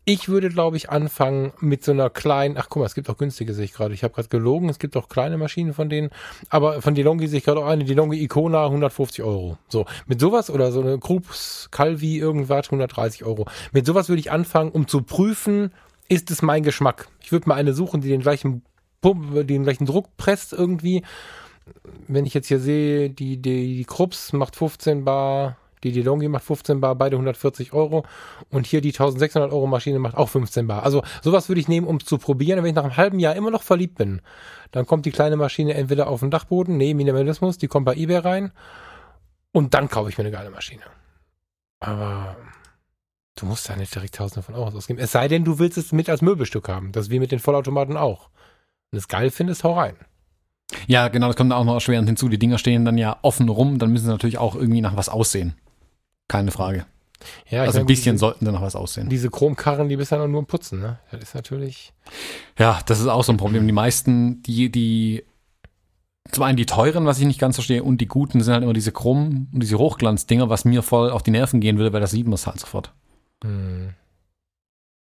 Ich würde, glaube ich, anfangen mit so einer kleinen, ach guck mal, es gibt auch günstige, sehe ich gerade. Ich habe gerade gelogen, es gibt auch kleine Maschinen von denen, aber von DeLonghi sehe ich gerade auch eine, DeLonghi Icona, 150 Euro. So, mit sowas oder so eine Krups Calvi irgendwas, 130 Euro. Mit sowas würde ich anfangen, um zu prüfen, ist es mein Geschmack. Ich würde mal eine suchen, die den gleichen Pump, den gleichen Druck presst irgendwie. Wenn ich jetzt hier sehe, die, die, die Krups macht 15 Bar, die DeLonghi macht 15 Bar, beide 140 Euro. Und hier die 1600 Euro Maschine macht auch 15 Bar. Also sowas würde ich nehmen, um es zu probieren. Und wenn ich nach einem halben Jahr immer noch verliebt bin, dann kommt die kleine Maschine entweder auf den Dachboden, nee, Minimalismus, die kommt bei eBay rein. Und dann kaufe ich mir eine geile Maschine. Aber du musst da nicht direkt Tausende von Euro ausgeben. Es sei denn, du willst es mit als Möbelstück haben. Das ist wie mit den Vollautomaten auch. Wenn du es geil findest, hau rein. Ja, genau, das kommt auch noch erschwerend hinzu. Die Dinger stehen dann ja offen rum, dann müssen sie natürlich auch irgendwie nach was aussehen. Keine Frage. Ja, also ein bisschen diese, sollten da noch was aussehen. Diese Chromkarren, die bisher nur putzen, ne? Das ist natürlich. Ja, das ist auch so ein Problem. Die meisten, die, die, zum einen die teuren, was ich nicht ganz verstehe, und die guten sind halt immer diese Chrom- und diese Hochglanzdinger, was mir voll auf die Nerven gehen würde, weil das sieht man es halt sofort. Hm.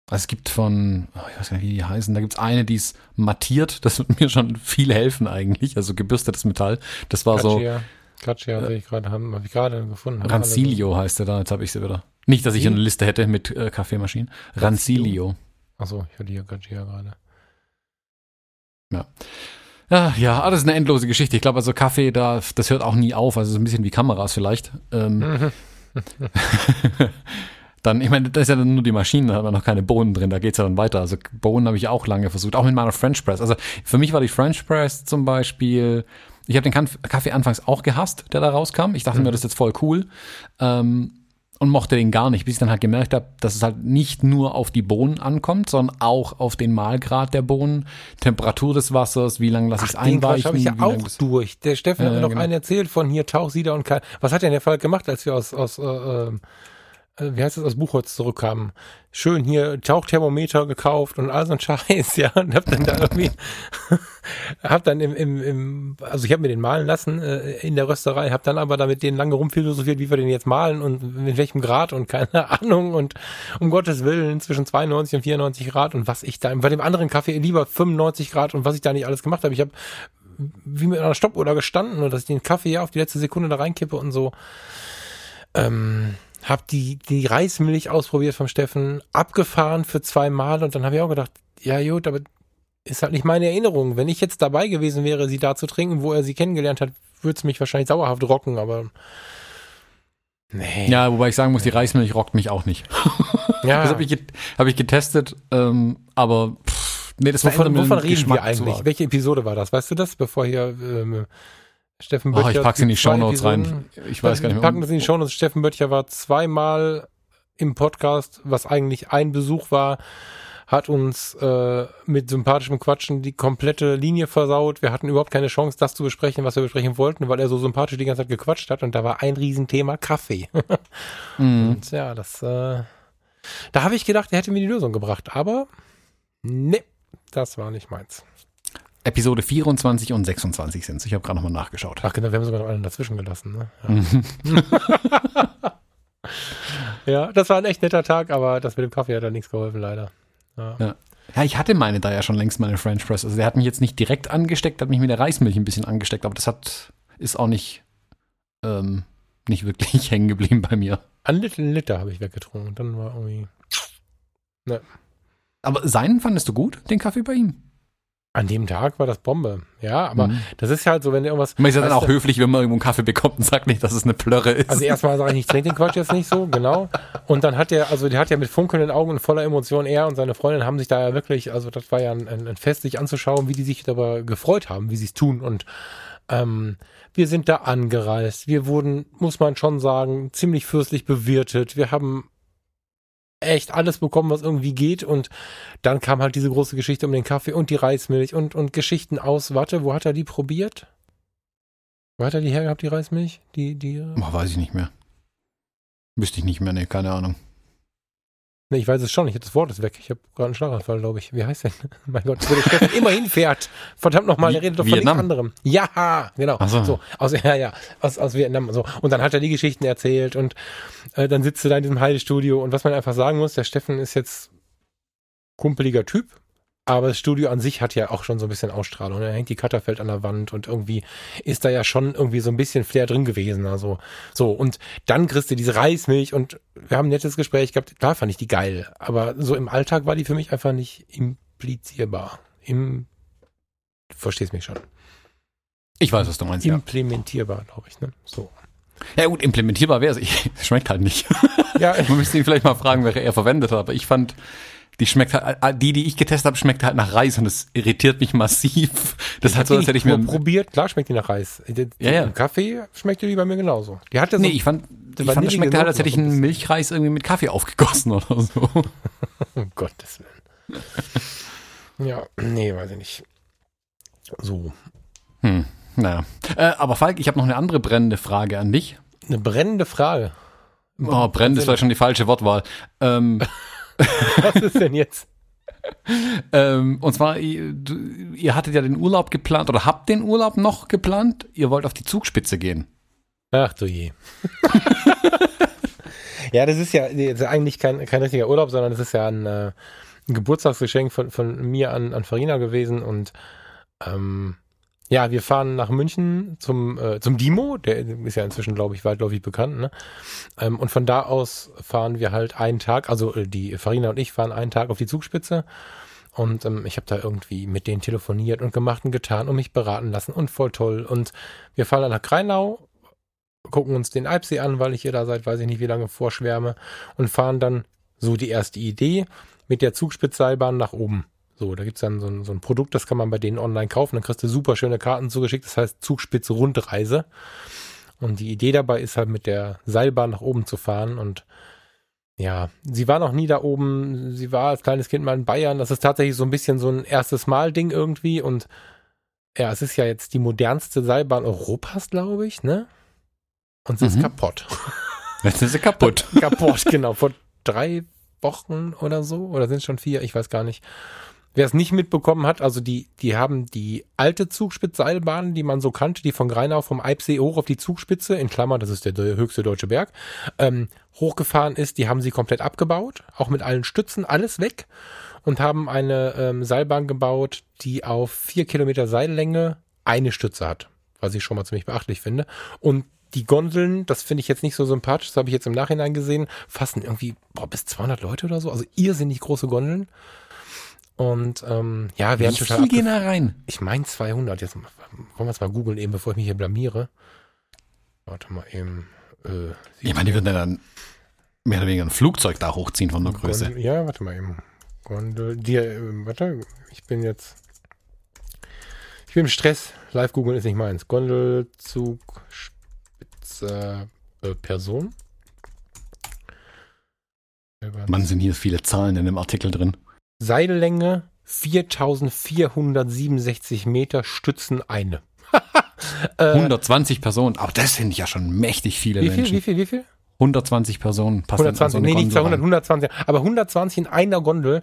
Also es gibt von, oh, ich weiß gar nicht, wie die heißen, da gibt es eine, die ist mattiert, das wird mir schon viel helfen eigentlich, also gebürstetes Metall. Das war Katschia. so Katschia äh, sehe ich gerade, habe hab ich gerade gefunden. Rancilio heißt der da, jetzt habe ich sie wieder. Nicht, dass ich eine Liste hätte mit äh, Kaffeemaschinen. Rancilio. Achso, ich hatte hier Katschia gerade. Ja. Ja, ja, alles eine endlose Geschichte. Ich glaube, also Kaffee, da, das hört auch nie auf. Also so ein bisschen wie Kameras vielleicht. Ähm, dann, ich meine, das ist ja dann nur die Maschinen, da haben wir noch keine Bohnen drin, da geht's ja dann weiter. Also Bohnen habe ich auch lange versucht, auch mit meiner French Press. Also für mich war die French Press zum Beispiel ich habe den Kaffee anfangs auch gehasst, der da rauskam. Ich dachte mhm. mir, das ist jetzt voll cool. Ähm, und mochte den gar nicht, bis ich dann halt gemerkt habe, dass es halt nicht nur auf die Bohnen ankommt, sondern auch auf den Mahlgrad der Bohnen, Temperatur des Wassers, wie lange lasse ich es einweichen. habe ich ja auch durch. Der Steffen äh, hat mir noch genau. einen erzählt von hier Tauchsieder und Kal Was hat denn der Fall gemacht, als wir aus, aus äh, äh äh, wie heißt das, aus Buchholz zurückkamen. Schön hier Tauchthermometer gekauft und all so ein Scheiß, ja, und hab dann da irgendwie, hab dann im, im, im also ich habe mir den malen lassen äh, in der Rösterei, hab dann aber damit den lange rumphilosophiert, wie wir den jetzt malen und mit welchem Grad und keine Ahnung und um Gottes Willen zwischen 92 und 94 Grad und was ich da, bei dem anderen Kaffee lieber 95 Grad und was ich da nicht alles gemacht habe. Ich habe wie mit einer Stoppuhr da gestanden und dass ich den Kaffee ja auf die letzte Sekunde da reinkippe und so. Ähm, hab die, die Reismilch ausprobiert vom Steffen, abgefahren für zwei Mal und dann habe ich auch gedacht, ja gut, aber ist halt nicht meine Erinnerung. Wenn ich jetzt dabei gewesen wäre, sie da zu trinken, wo er sie kennengelernt hat, würde es mich wahrscheinlich sauerhaft rocken, aber nee. Ja, wobei ich sagen muss, die Reismilch rockt mich auch nicht. Ja. Das habe ich, hab ich getestet, ähm, aber pff, nee, das wovon, wovon reden Geschmack wir eigentlich? Welche Episode war das? Weißt du das, bevor hier ähm, Steffen Böttcher. Oh, ich pack's in die Shownotes rein. Ich weiß gar nicht mehr. Packen das in die Shownotes. Steffen Böttcher war zweimal im Podcast, was eigentlich ein Besuch war, hat uns äh, mit sympathischem Quatschen die komplette Linie versaut. Wir hatten überhaupt keine Chance, das zu besprechen, was wir besprechen wollten, weil er so sympathisch die ganze Zeit gequatscht hat und da war ein Riesenthema Kaffee. Mhm. Und ja, das, äh, da habe ich gedacht, er hätte mir die Lösung gebracht, aber nee, das war nicht meins. Episode 24 und 26 sind Ich habe gerade nochmal nachgeschaut. Ach genau, wir haben sogar noch einen dazwischen gelassen. Ne? Ja. Mhm. ja, das war ein echt netter Tag, aber das mit dem Kaffee hat da nichts geholfen, leider. Ja. Ja. Ja, ich hatte meine da ja schon längst meine French Press. Also der hat mich jetzt nicht direkt angesteckt, hat mich mit der Reismilch ein bisschen angesteckt, aber das hat, ist auch nicht, ähm, nicht wirklich hängen geblieben bei mir. Ein Liter, Liter habe ich weggetrunken. Dann war irgendwie. Aber seinen fandest du gut, den Kaffee bei ihm? An dem Tag war das Bombe. Ja, aber Mhm. das ist halt so, wenn irgendwas. Man ist ja dann auch höflich, wenn man irgendwo einen Kaffee bekommt und sagt nicht, dass es eine Plörre ist. Also erstmal sage ich nicht, trink den Quatsch jetzt nicht so, genau. Und dann hat er, also der hat ja mit funkelnden Augen und voller Emotion, er und seine Freundin haben sich da ja wirklich, also das war ja ein, ein, ein Fest, sich anzuschauen, wie die sich darüber gefreut haben, wie sie es tun. Und ähm, wir sind da angereist. Wir wurden, muss man schon sagen, ziemlich fürstlich bewirtet. Wir haben echt alles bekommen, was irgendwie geht. Und dann kam halt diese große Geschichte um den Kaffee und die Reismilch und, und Geschichten aus. Warte, wo hat er die probiert? Wo hat er die hergehabt, die Reismilch? Die, die, äh, Boah, weiß ich nicht mehr. Wüsste ich nicht mehr, nee, keine Ahnung. Ne, ich weiß es schon, ich habe das Wort ist weg. Ich habe gerade einen Schlaganfall, glaube ich. Wie heißt denn? mein Gott, wo der Steffen immer hinfährt. Verdammt nochmal, der redet doch von nichts anderem. Ja, genau. Ach so. so. aus, ja, ja, aus, aus Vietnam. So. Und dann hat er die Geschichten erzählt und äh, dann sitzt du da in diesem Heidestudio und was man einfach sagen muss, der Steffen ist jetzt kumpeliger Typ, aber das Studio an sich hat ja auch schon so ein bisschen Ausstrahlung. Da hängt die Cutterfeld an der Wand und irgendwie ist da ja schon irgendwie so ein bisschen Flair drin gewesen. Also so, und dann kriegst du diese Reismilch und wir haben ein nettes Gespräch gehabt. Klar fand ich die geil, aber so im Alltag war die für mich einfach nicht implizierbar. Im, du verstehst mich schon. Ich weiß, was du meinst, ja. Implementierbar, glaube ich, ne? So. Ja gut, implementierbar wäre es. Es schmeckt halt nicht. Ja, Man müsste ihn vielleicht mal fragen, welche er verwendet hat. Aber ich fand, die schmeckt halt, die, die ich getestet habe, schmeckt halt nach Reis und das irritiert mich massiv. Das hat so, als hätte ich mir. probiert. Klar schmeckt die nach Reis. Die, die, Ja, ja. Im Kaffee schmeckt die bei mir genauso. Die hatte so, Nee, ich fand, ich fand das schmeckte halt, als hätte ich einen. Milchreis irgendwie mit Kaffee aufgegossen oder so. um Gottes Willen. Ja, nee, weiß ich nicht. So. Hm, naja. Äh, aber Falk, ich habe noch eine andere brennende Frage an dich. Eine brennende Frage. Oh, brennend ist vielleicht schon die falsche Wortwahl. Ähm, Was ist denn jetzt? ähm, und zwar, ihr, ihr hattet ja den Urlaub geplant oder habt den Urlaub noch geplant. Ihr wollt auf die Zugspitze gehen. Ach du je. ja, das ist ja das ist eigentlich kein, kein richtiger Urlaub, sondern das ist ja ein, äh, ein Geburtstagsgeschenk von, von mir an, an Farina gewesen und ähm, ja, wir fahren nach München zum, äh, zum Dimo, der ist ja inzwischen, glaube ich, weitläufig bekannt, ne? Ähm, und von da aus fahren wir halt einen Tag, also äh, die Farina und ich fahren einen Tag auf die Zugspitze. Und ähm, ich habe da irgendwie mit denen telefoniert und gemacht und getan und mich beraten lassen und voll toll. Und wir fahren dann nach Kreinau, gucken uns den Alpsee an, weil ich hier da seit weiß ich nicht wie lange vorschwärme und fahren dann so die erste Idee mit der Zugspitzseilbahn nach oben. So, da gibt's dann so ein, so ein Produkt, das kann man bei denen online kaufen, dann kriegst du super schöne Karten zugeschickt, das heißt Zugspitze Rundreise. Und die Idee dabei ist halt mit der Seilbahn nach oben zu fahren und ja, sie war noch nie da oben, sie war als kleines Kind mal in Bayern, das ist tatsächlich so ein bisschen so ein erstes Mal Ding irgendwie und ja, es ist ja jetzt die modernste Seilbahn Europas, glaube ich, ne? Und sie ist Mhm. kaputt. Jetzt ist sie kaputt. kaputt, genau. Vor drei Wochen oder so. Oder sind es schon vier? Ich weiß gar nicht. Wer es nicht mitbekommen hat, also die, die haben die alte Zugspitzseilbahn, die man so kannte, die von Greinau vom Eibsee hoch auf die Zugspitze, in Klammer, das ist der de- höchste deutsche Berg, ähm, hochgefahren ist, die haben sie komplett abgebaut, auch mit allen Stützen, alles weg und haben eine ähm, Seilbahn gebaut, die auf vier Kilometer Seillänge eine Stütze hat, was ich schon mal ziemlich beachtlich finde. Und die Gondeln, das finde ich jetzt nicht so sympathisch, das habe ich jetzt im Nachhinein gesehen, fassen irgendwie boah, bis 200 Leute oder so, also irrsinnig große Gondeln. Und ähm, ja, Wie werden total viel gehen da rein? Ich meine 200. Jetzt wollen wir es mal googeln eben, bevor ich mich hier blamiere. Warte mal eben. Äh, Ich meine, die würden dann mehr oder weniger ein Flugzeug da hochziehen von der Größe. Gondel, ja, warte mal eben. Gondel, die, äh, warte, ich bin jetzt. Ich bin im Stress. Live googeln ist nicht meins. Gondelzug, Spitze, äh, Person. Man sind hier viele Zahlen in dem Artikel drin. Seillänge 4467 Meter, Stützen eine. äh, 120 Personen, auch das finde ich ja schon mächtig viele wie viel, Menschen. Wie viel, wie viel? 120 Personen passen 120, so nee, nicht 200, 120, aber 120 in einer Gondel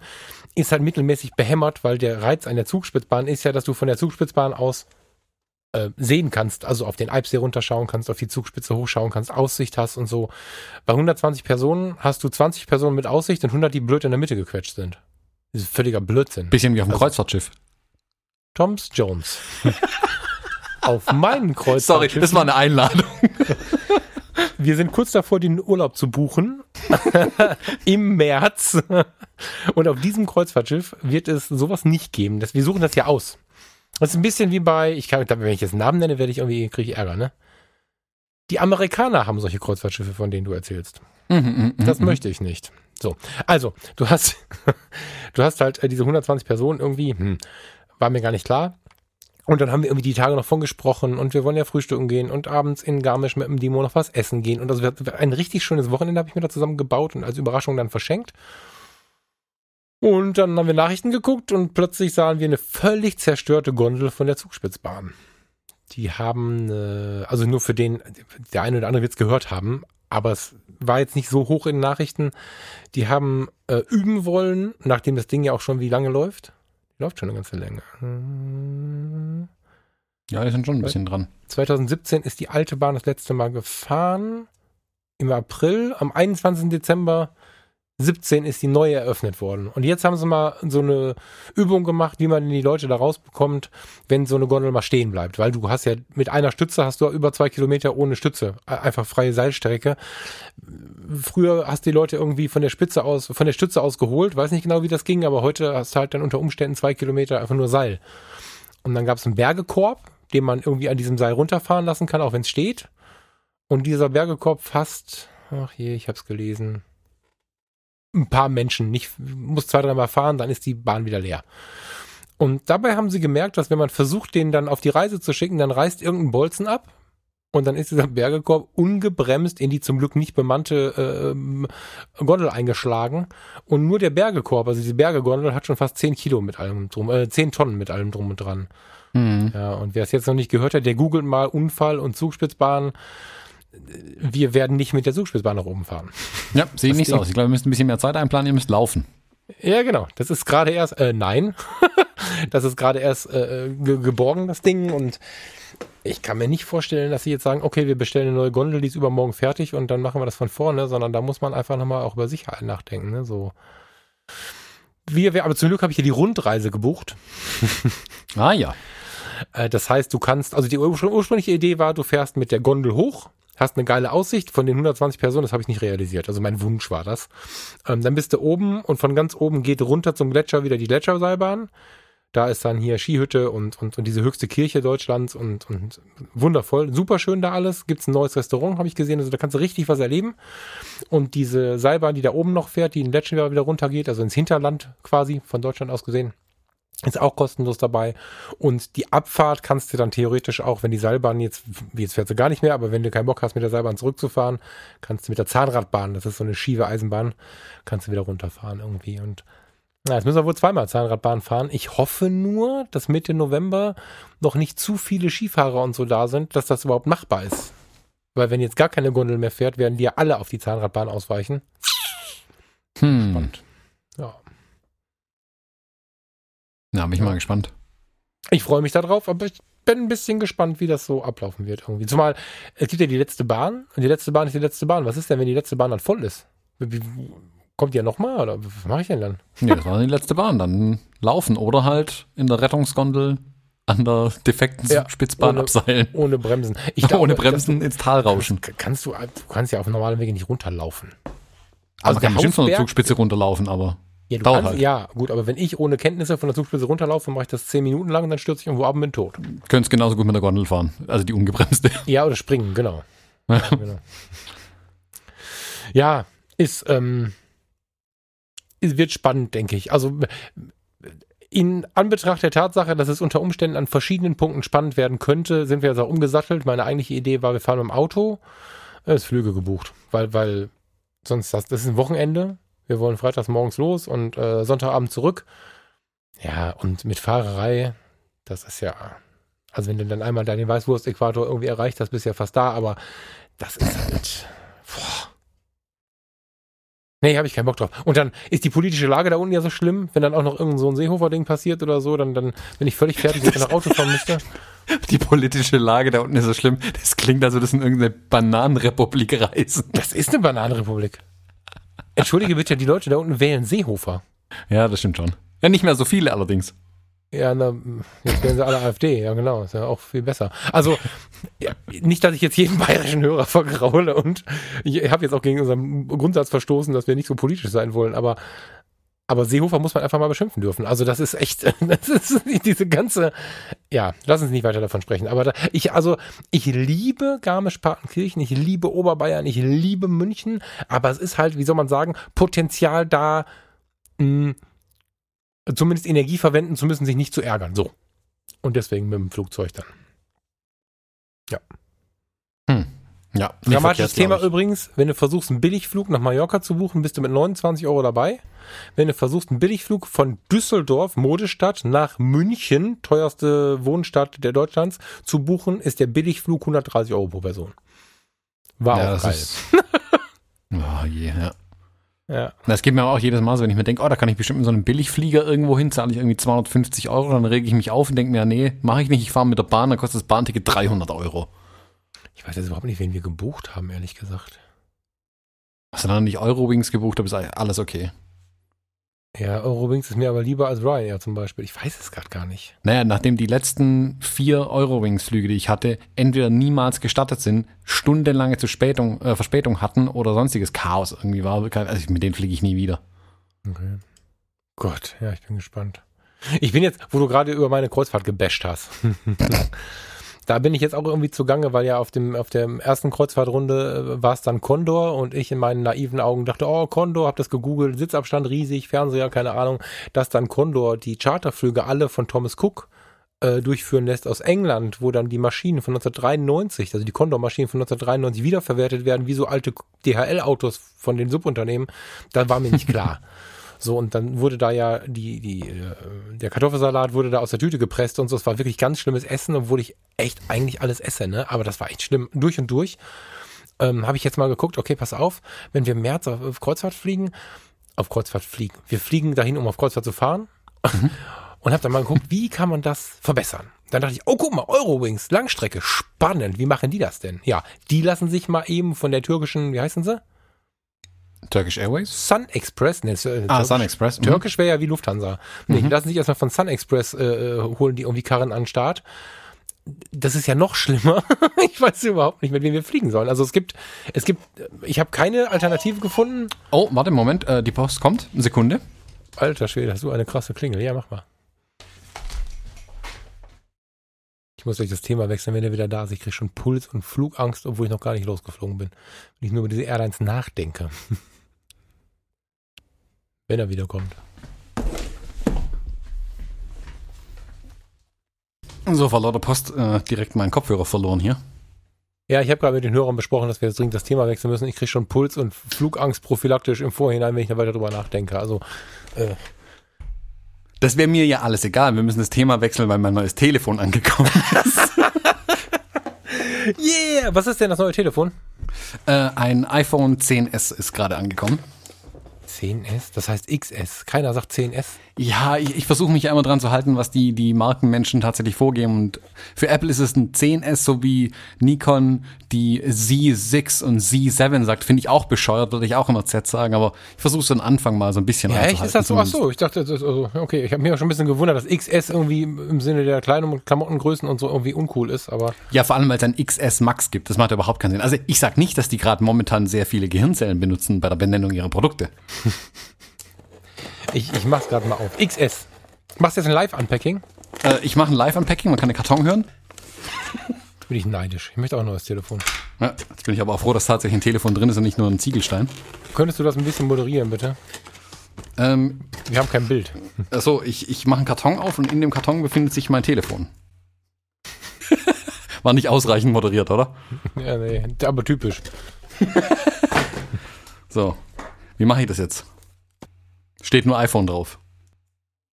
ist halt mittelmäßig behämmert, weil der Reiz an der Zugspitzbahn ist ja, dass du von der Zugspitzbahn aus äh, sehen kannst, also auf den Alpsee runterschauen kannst, auf die Zugspitze hochschauen kannst, Aussicht hast und so. Bei 120 Personen hast du 20 Personen mit Aussicht und 100, die blöd in der Mitte gequetscht sind. Das ist völliger Blödsinn. Bisschen wie auf dem also, Kreuzfahrtschiff. Toms Jones. auf meinen Kreuzfahrtschiff. Sorry, das war eine Einladung. Wir sind kurz davor, den Urlaub zu buchen. Im März. Und auf diesem Kreuzfahrtschiff wird es sowas nicht geben. wir suchen das ja aus. Das ist ein bisschen wie bei, ich kann, wenn ich jetzt einen Namen nenne, werde ich irgendwie, kriege ich Ärger, ne? Die Amerikaner haben solche Kreuzfahrtschiffe, von denen du erzählst. Mhm, mh, das mh. möchte ich nicht. So, also, du hast, du hast halt äh, diese 120 Personen irgendwie, hm, war mir gar nicht klar. Und dann haben wir irgendwie die Tage noch von gesprochen und wir wollen ja frühstücken gehen und abends in Garmisch mit dem Demo noch was essen gehen. Und wird ein richtig schönes Wochenende habe ich mir da zusammen gebaut und als Überraschung dann verschenkt. Und dann haben wir Nachrichten geguckt und plötzlich sahen wir eine völlig zerstörte Gondel von der Zugspitzbahn. Die haben, äh, also nur für den, der eine oder andere wird es gehört haben, aber es war jetzt nicht so hoch in den Nachrichten. Die haben äh, üben wollen, nachdem das Ding ja auch schon wie lange läuft. Läuft schon eine ganze Länge. Ja, die sind schon ein bisschen dran. 2017 ist die alte Bahn das letzte Mal gefahren. Im April, am 21. Dezember 17 ist die neue eröffnet worden. Und jetzt haben sie mal so eine Übung gemacht, wie man die Leute da rausbekommt, wenn so eine Gondel mal stehen bleibt. Weil du hast ja mit einer Stütze hast du über zwei Kilometer ohne Stütze. Einfach freie Seilstrecke. Früher hast die Leute irgendwie von der Spitze aus, von der Stütze aus geholt. Weiß nicht genau, wie das ging, aber heute hast du halt dann unter Umständen zwei Kilometer einfach nur Seil. Und dann gab es einen Bergekorb, den man irgendwie an diesem Seil runterfahren lassen kann, auch wenn es steht. Und dieser Bergekorb fasst, ach je, ich hab's gelesen, ein paar Menschen, nicht, muss zwei, dreimal fahren, dann ist die Bahn wieder leer. Und dabei haben sie gemerkt, dass wenn man versucht, den dann auf die Reise zu schicken, dann reißt irgendein Bolzen ab und dann ist dieser Bergekorb ungebremst in die zum Glück nicht bemannte äh, Gondel eingeschlagen. Und nur der Bergekorb, also diese Bergegondel, hat schon fast 10 Kilo mit allem drum, äh, 10 Tonnen mit allem drum und dran. Mhm. Ja, und wer es jetzt noch nicht gehört hat, der googelt mal Unfall und Zugspitzbahn wir werden nicht mit der Zugspitzbahn nach oben fahren. Ja, sieht nicht so aus. Ich glaube, wir müssen ein bisschen mehr Zeit einplanen, ihr müsst laufen. Ja, genau. Das ist gerade erst, äh, nein. das ist gerade erst äh, ge geborgen, das Ding. Und ich kann mir nicht vorstellen, dass sie jetzt sagen, okay, wir bestellen eine neue Gondel, die ist übermorgen fertig und dann machen wir das von vorne, sondern da muss man einfach nochmal auch über Sicherheit nachdenken. Ne? So. Wir, wir, aber zum Glück habe ich hier die Rundreise gebucht. ah ja. Äh, das heißt, du kannst, also die ursprüngliche Idee war, du fährst mit der Gondel hoch, hast eine geile Aussicht von den 120 Personen, das habe ich nicht realisiert. Also mein Wunsch war das. Ähm, dann bist du oben und von ganz oben geht runter zum Gletscher wieder die Gletscherseilbahn. Da ist dann hier Skihütte und, und, und diese höchste Kirche Deutschlands und, und wundervoll. Super schön da alles. Gibt's ein neues Restaurant, habe ich gesehen. Also da kannst du richtig was erleben. Und diese Seilbahn, die da oben noch fährt, die in den Gletscher wieder runtergeht, also ins Hinterland quasi von Deutschland aus gesehen, ist auch kostenlos dabei. Und die Abfahrt kannst du dann theoretisch auch, wenn die Seilbahn jetzt, wie jetzt fährt sie gar nicht mehr, aber wenn du keinen Bock hast, mit der Seilbahn zurückzufahren, kannst du mit der Zahnradbahn, das ist so eine schiefe Eisenbahn, kannst du wieder runterfahren irgendwie. Und na, jetzt müssen wir wohl zweimal Zahnradbahn fahren. Ich hoffe nur, dass Mitte November noch nicht zu viele Skifahrer und so da sind, dass das überhaupt machbar ist. Weil wenn jetzt gar keine Gondel mehr fährt, werden die ja alle auf die Zahnradbahn ausweichen. Hm. Spannend. Ja. Ja, bin ich ja. mal gespannt. Ich freue mich darauf, aber ich bin ein bisschen gespannt, wie das so ablaufen wird irgendwie. Zumal, es gibt ja die letzte Bahn und die letzte Bahn ist die letzte Bahn. Was ist denn, wenn die letzte Bahn dann voll ist? Kommt die ja nochmal oder was mache ich denn dann? Nee, das war die letzte Bahn. Dann laufen oder halt in der Rettungsgondel an der defekten ja, Spitzbahn ohne, abseilen. Ohne Bremsen. Glaube, ohne Bremsen ins Tal rauschen. Kannst du, du kannst ja auf normalem Wege nicht runterlaufen. Also, also man kann bestimmt von der Zugspitze runterlaufen, aber. Ja, Dauert kannst, halt. ja, gut, aber wenn ich ohne Kenntnisse von der Zugspitze runterlaufe, mache ich das zehn Minuten lang und dann stürze ich irgendwo ab und bin tot. Könntest genauso gut mit der Gondel fahren, also die ungebremste. Ja, oder springen, genau. ja, genau. ja ist, ähm, ist, wird spannend, denke ich. Also in Anbetracht der Tatsache, dass es unter Umständen an verschiedenen Punkten spannend werden könnte, sind wir jetzt auch umgesattelt. Meine eigentliche Idee war, wir fahren mit dem Auto, es Flüge gebucht, weil, weil sonst das, das ist ein Wochenende Wir wollen freitags morgens los und äh, Sonntagabend zurück. Ja, und mit Fahrerei, das ist ja, also wenn du dann einmal deinen Weißwurst-Äquator irgendwie erreicht hast, bist du ja fast da, aber das ist halt, boah. Nee, habe ich keinen Bock drauf. Und dann ist die politische Lage da unten ja so schlimm, wenn dann auch noch irgend so ein Seehofer-Ding passiert oder so, dann, dann bin ich völlig fertig, wenn ich nach Auto fahren müsste. Die politische Lage da unten ist so schlimm. Das klingt, als würde es in irgendeine Bananenrepublik reisen. Das ist eine Bananenrepublik. Entschuldige bitte, die Leute da unten wählen Seehofer. Ja, das stimmt schon. Ja, nicht mehr so viele allerdings. Ja, na, jetzt werden sie alle AfD, ja genau, ist ja auch viel besser. Also, ja, nicht, dass ich jetzt jeden bayerischen Hörer vergraule und ich habe jetzt auch gegen unseren Grundsatz verstoßen, dass wir nicht so politisch sein wollen, aber, aber Seehofer muss man einfach mal beschimpfen dürfen. Also das ist echt, das ist diese ganze, ja, lass uns nicht weiter davon sprechen. Aber da, ich, also, ich liebe Garmisch-Partenkirchen, ich liebe Oberbayern, ich liebe München, aber es ist halt, wie soll man sagen, Potenzial da, mh, zumindest Energie verwenden zu müssen, sich nicht zu ärgern. So. Und deswegen mit dem Flugzeug dann. Ja. Ja, Dramatisches Thema übrigens, wenn du versuchst, einen Billigflug nach Mallorca zu buchen, bist du mit 29 Euro dabei. Wenn du versuchst, einen Billigflug von Düsseldorf, Modestadt, nach München, teuerste Wohnstadt der Deutschlands, zu buchen, ist der Billigflug 130 Euro pro Person. War Ja, auch das geil. ist- Oh je, ja. Ja. Das geht mir auch jedes Mal so, wenn ich mir denke, oh, da kann ich bestimmt mit so einem Billigflieger irgendwo hin, zahle ich irgendwie 250 Euro, dann rege ich mich auf und denke mir, nee, mache ich nicht, ich fahre mit der Bahn, dann kostet das Bahnticket 300 Euro. Ich weiß jetzt überhaupt nicht, wen wir gebucht haben, ehrlich gesagt. Hast du dann nicht Eurowings gebucht, da ist alles okay. Ja, Eurowings ist mir aber lieber als Ryanair zum Beispiel. Ich weiß es gerade gar nicht. Naja, nachdem die letzten vier Eurowings-Flüge, die ich hatte, entweder niemals gestartet sind, stundenlange Verspätung, äh, Verspätung hatten oder sonstiges Chaos irgendwie war, also mit denen fliege ich nie wieder. Okay. Gott, ja, ich bin gespannt. Ich bin jetzt, wo du gerade über meine Kreuzfahrt gebasht hast. da bin ich jetzt auch irgendwie zugange, weil ja auf dem auf der ersten Kreuzfahrtrunde äh, war es dann Condor und ich in meinen naiven Augen dachte, oh Condor, hab das gegoogelt, Sitzabstand riesig, Fernseher, keine Ahnung, dass dann Condor die Charterflüge alle von Thomas Cook äh, durchführen lässt aus England, wo dann die Maschinen von 1993, also die Condor-Maschinen von 1993 wiederverwertet werden, wie so alte DHL-Autos von den Subunternehmen, da war mir nicht klar. So, und dann wurde da ja die, die, äh, der Kartoffelsalat wurde da aus der Tüte gepresst und so. Es war wirklich ganz schlimmes Essen, obwohl ich echt eigentlich alles esse, ne? Aber das war echt schlimm. Durch und durch. Ähm, Habe ich jetzt mal geguckt, okay, pass auf, wenn wir im März auf, auf Kreuzfahrt fliegen, auf Kreuzfahrt fliegen. Wir fliegen dahin, um auf Kreuzfahrt zu fahren. Und habe dann mal geguckt, wie kann man das verbessern? Dann dachte ich, oh, guck mal, Eurowings, Langstrecke, spannend. Wie machen die das denn? Ja, die lassen sich mal eben von der türkischen, wie heißen sie? Turkish Airways? Sun Express. Ne, äh, Ah, Sun Express. Mhm. Türkisch wäre ja wie Lufthansa. Nee, die lassen sich erstmal von Sun Express äh, äh, holen die irgendwie Karren an den Start. Das ist ja noch schlimmer. ich weiß überhaupt nicht, mit wem wir fliegen sollen. Also es gibt, es gibt, ich habe keine Alternative gefunden. Oh, warte, Moment, äh, die Post kommt. Eine Sekunde. Alter Schwede, hast du eine krasse Klingel. Ja, mach mal. Ich muss euch das Thema wechseln, wenn er wieder da ist. Ich kriege schon Puls und Flugangst, obwohl ich noch gar nicht losgeflogen bin. Wenn ich nur über diese Airlines nachdenke. wenn er wiederkommt. So, vor lauter Post äh, direkt meinen Kopfhörer verloren hier. Ja, ich habe gerade mit den Hörern besprochen, dass wir jetzt dringend das Thema wechseln müssen. Ich kriege schon Puls und Flugangst prophylaktisch im Vorhinein, wenn ich da weiter drüber nachdenke. Also, äh, Das wäre mir ja alles egal. Wir müssen das Thema wechseln, weil mein neues Telefon angekommen ist. yeah! Was ist denn das neue Telefon? äh, ein iPhone 10s ist gerade angekommen. 10S, das heißt XS. Keiner sagt 10S. Ja, ich, ich versuche mich immer dran zu halten, was die, die Markenmenschen tatsächlich vorgeben. Und für Apple ist es ein 10S, so wie Nikon die Z6 und Z7 sagt. Finde ich auch bescheuert, würde ich auch immer Z sagen. Aber ich versuche so einen Anfang mal so ein bisschen Ja, echt? Ist das so? Ach so, ich dachte, das ist also, okay, ich habe mich auch schon ein bisschen gewundert, dass XS irgendwie im Sinne der kleinen Klamottengrößen und so irgendwie uncool ist, aber Ja, vor allem, weil es ein XS Max gibt. Das macht überhaupt keinen Sinn. Also ich sag nicht, dass die gerade momentan sehr viele Gehirnzellen benutzen bei der Benennung ihrer Produkte. ich, ich mach's gerade mal auf. XS. Machst du jetzt ein Live-Unpacking? Äh, ich mache ein Live-Unpacking, man kann den Karton hören. Bin ich neidisch. Ich möchte auch ein neues Telefon. Ja, jetzt bin ich aber auch froh, dass tatsächlich ein Telefon drin ist und nicht nur ein Ziegelstein. Könntest du das ein bisschen moderieren, bitte? Ähm, Wir haben kein Bild. also ich, ich mache einen Karton auf und in dem Karton befindet sich mein Telefon. War nicht ausreichend moderiert, oder? Ja, nee, aber typisch. So, wie mache ich das jetzt? Steht nur iPhone drauf.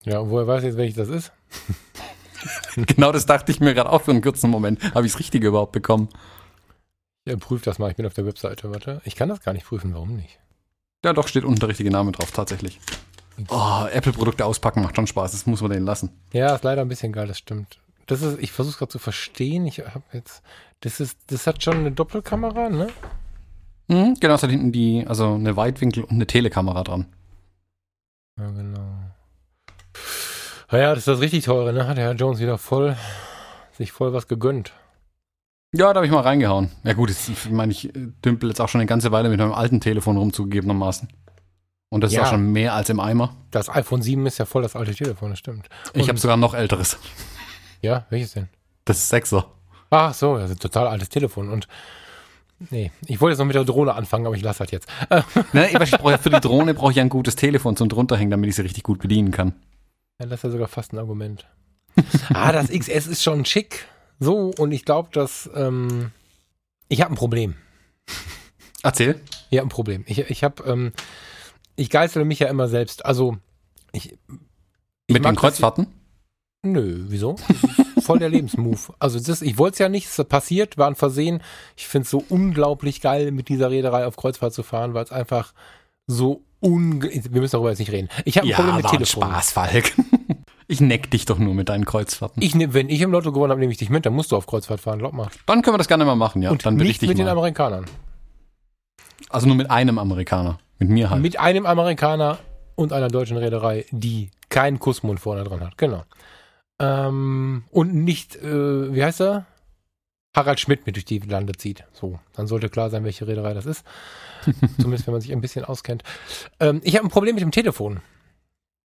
Ja, und woher weiß ich jetzt, welches das ist? genau das dachte ich mir gerade auch für einen kurzen Moment. Habe ich das Richtige überhaupt bekommen? Ja, prüf das mal. Ich bin auf der Webseite. Warte. Ich kann das gar nicht prüfen. Warum nicht? Ja, doch, steht unten der richtige Name drauf, tatsächlich. Oh, Apple-Produkte auspacken macht schon Spaß. Das muss man denen lassen. Ja, ist leider ein bisschen geil, das stimmt. Das ist, ich versuche gerade zu verstehen. Ich habe jetzt, das ist, das hat schon eine Doppelkamera, ne? Mhm, genau, es hat hinten die, also eine Weitwinkel- und eine Telekamera dran. Ja, genau. Naja, das ist das richtig teure, ne? Hat der Herr Jones wieder voll, sich voll was gegönnt. Ja, da habe ich mal reingehauen. Ja gut, jetzt, ich meine, ich äh, dümpel jetzt auch schon eine ganze Weile mit meinem alten Telefon rumzugegebenermaßen. Und das Ja. ist auch schon mehr als im Eimer. Das iPhone 7 ist ja voll das alte Telefon, das stimmt. Ich Und- habe sogar noch älteres. Ja, welches denn? Das ist Sechser. Ach so, das ist ein total altes Telefon. Und nee, ich wollte jetzt noch mit der Drohne anfangen, aber ich lasse halt jetzt. Ne, ich, weiß, ich brauch ja für die Drohne brauche ich ja ein gutes Telefon zum drunterhängen, damit ich sie richtig gut bedienen kann. ja, das ist ja sogar fast ein Argument. ah, das XS ist schon schick. So, und ich glaube, dass ähm, ich habe ein Problem. Erzähl. Ja, ein Problem. Ich, ich habe, ähm, ich geißele mich ja immer selbst. Also, ich. ich Mit den Kreuzfahrten? Nö, wieso? Voll der Lebensmove. Also das, ich wollte es ja nicht, es ist passiert, war ein Versehen. Ich finde es so unglaublich geil, mit dieser Reederei auf Kreuzfahrt zu fahren, weil es einfach so unge... Wir müssen darüber jetzt nicht reden. Ich habe ein Problem mit Telefon. Falk. Ich neck dich doch nur mit deinen Kreuzfahrten. Ich, nehm- wenn ich im Lotto gewonnen habe, nehme ich dich mit, dann musst du auf Kreuzfahrt fahren, glaub mal. Dann können wir das gerne mal machen, ja. Und dann will ich dich mit den mal. Amerikanern. Also nur mit einem Amerikaner. Mit mir halt. Mit einem Amerikaner und einer deutschen Reederei, die keinen Kussmund vorne dran hat. Genau. Ähm, und nicht, äh, wie heißt er? Harald Schmidt mit durch die Lande zieht. So, dann sollte klar sein, welche Reederei das ist. Zumindest, wenn man sich ein bisschen auskennt. Ähm, ich habe ein Problem mit dem Telefon.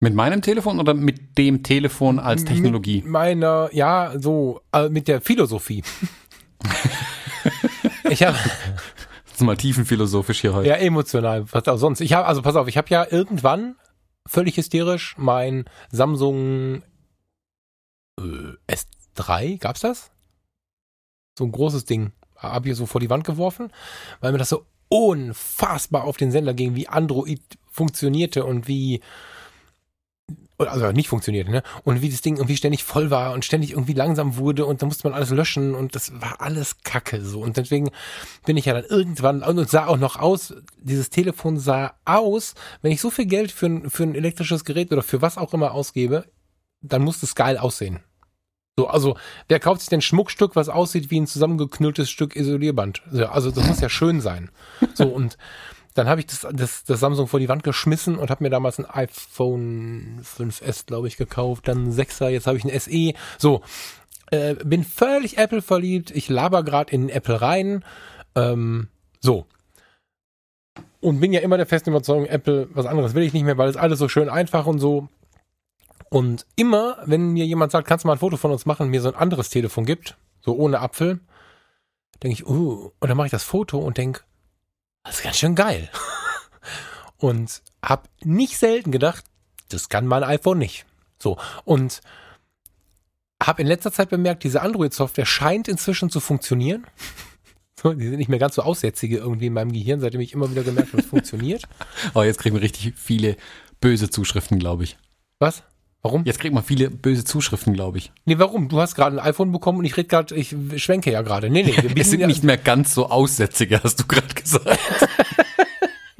Mit meinem Telefon oder mit dem Telefon als Technologie? Mit meiner, ja, so, äh, mit der Philosophie. ich habe mal tiefenphilosophisch hier heute. Ja, emotional, was auch sonst. Ich habe, also pass auf, ich habe ja irgendwann völlig hysterisch mein Samsung äh, S3, gab's das? So ein großes Ding, habe ich so vor die Wand geworfen, weil mir das so unfassbar auf den Sender ging, wie Android funktionierte und wie also nicht funktionierte, ne? Und wie das Ding irgendwie ständig voll war und ständig irgendwie langsam wurde und da musste man alles löschen und das war alles Kacke so. Und deswegen bin ich ja dann irgendwann und sah auch noch aus, dieses Telefon sah aus, wenn ich so viel Geld für ein, für ein elektrisches Gerät oder für was auch immer ausgebe, dann muss es geil aussehen. So, also, wer kauft sich denn Schmuckstück, was aussieht wie ein zusammengeknülltes Stück Isolierband? Also, das muss ja schön sein. So, und dann habe ich das, das, das Samsung vor die Wand geschmissen und habe mir damals ein iPhone 5S, glaube ich, gekauft, dann ein 6er, jetzt habe ich ein SE. So, äh, bin völlig Apple verliebt. Ich laber gerade in Apple rein. Ähm, so. Und bin ja immer der festen Überzeugung, Apple, was anderes will ich nicht mehr, weil es alles so schön einfach und so. Und immer, wenn mir jemand sagt, kannst du mal ein Foto von uns machen, mir so ein anderes Telefon gibt, so ohne Apfel, denke ich, uh, und dann mache ich das Foto und denke, das ist ganz schön geil. und habe nicht selten gedacht, das kann mein iPhone nicht. So, und habe in letzter Zeit bemerkt, diese Android-Software scheint inzwischen zu funktionieren. Die sind nicht mehr ganz so aussätzige irgendwie in meinem Gehirn, seitdem ich immer wieder gemerkt habe, es funktioniert. Aber jetzt kriegen wir richtig viele böse Zuschriften, glaube ich. Was? Warum? Jetzt kriegt man viele böse Zuschriften, glaube ich. Nee, warum? Du hast gerade ein iPhone bekommen und ich rede gerade, ich schwenke ja gerade. Nee, nee, wir sind ja, nicht mehr ganz so Aussätzige, hast du gerade gesagt.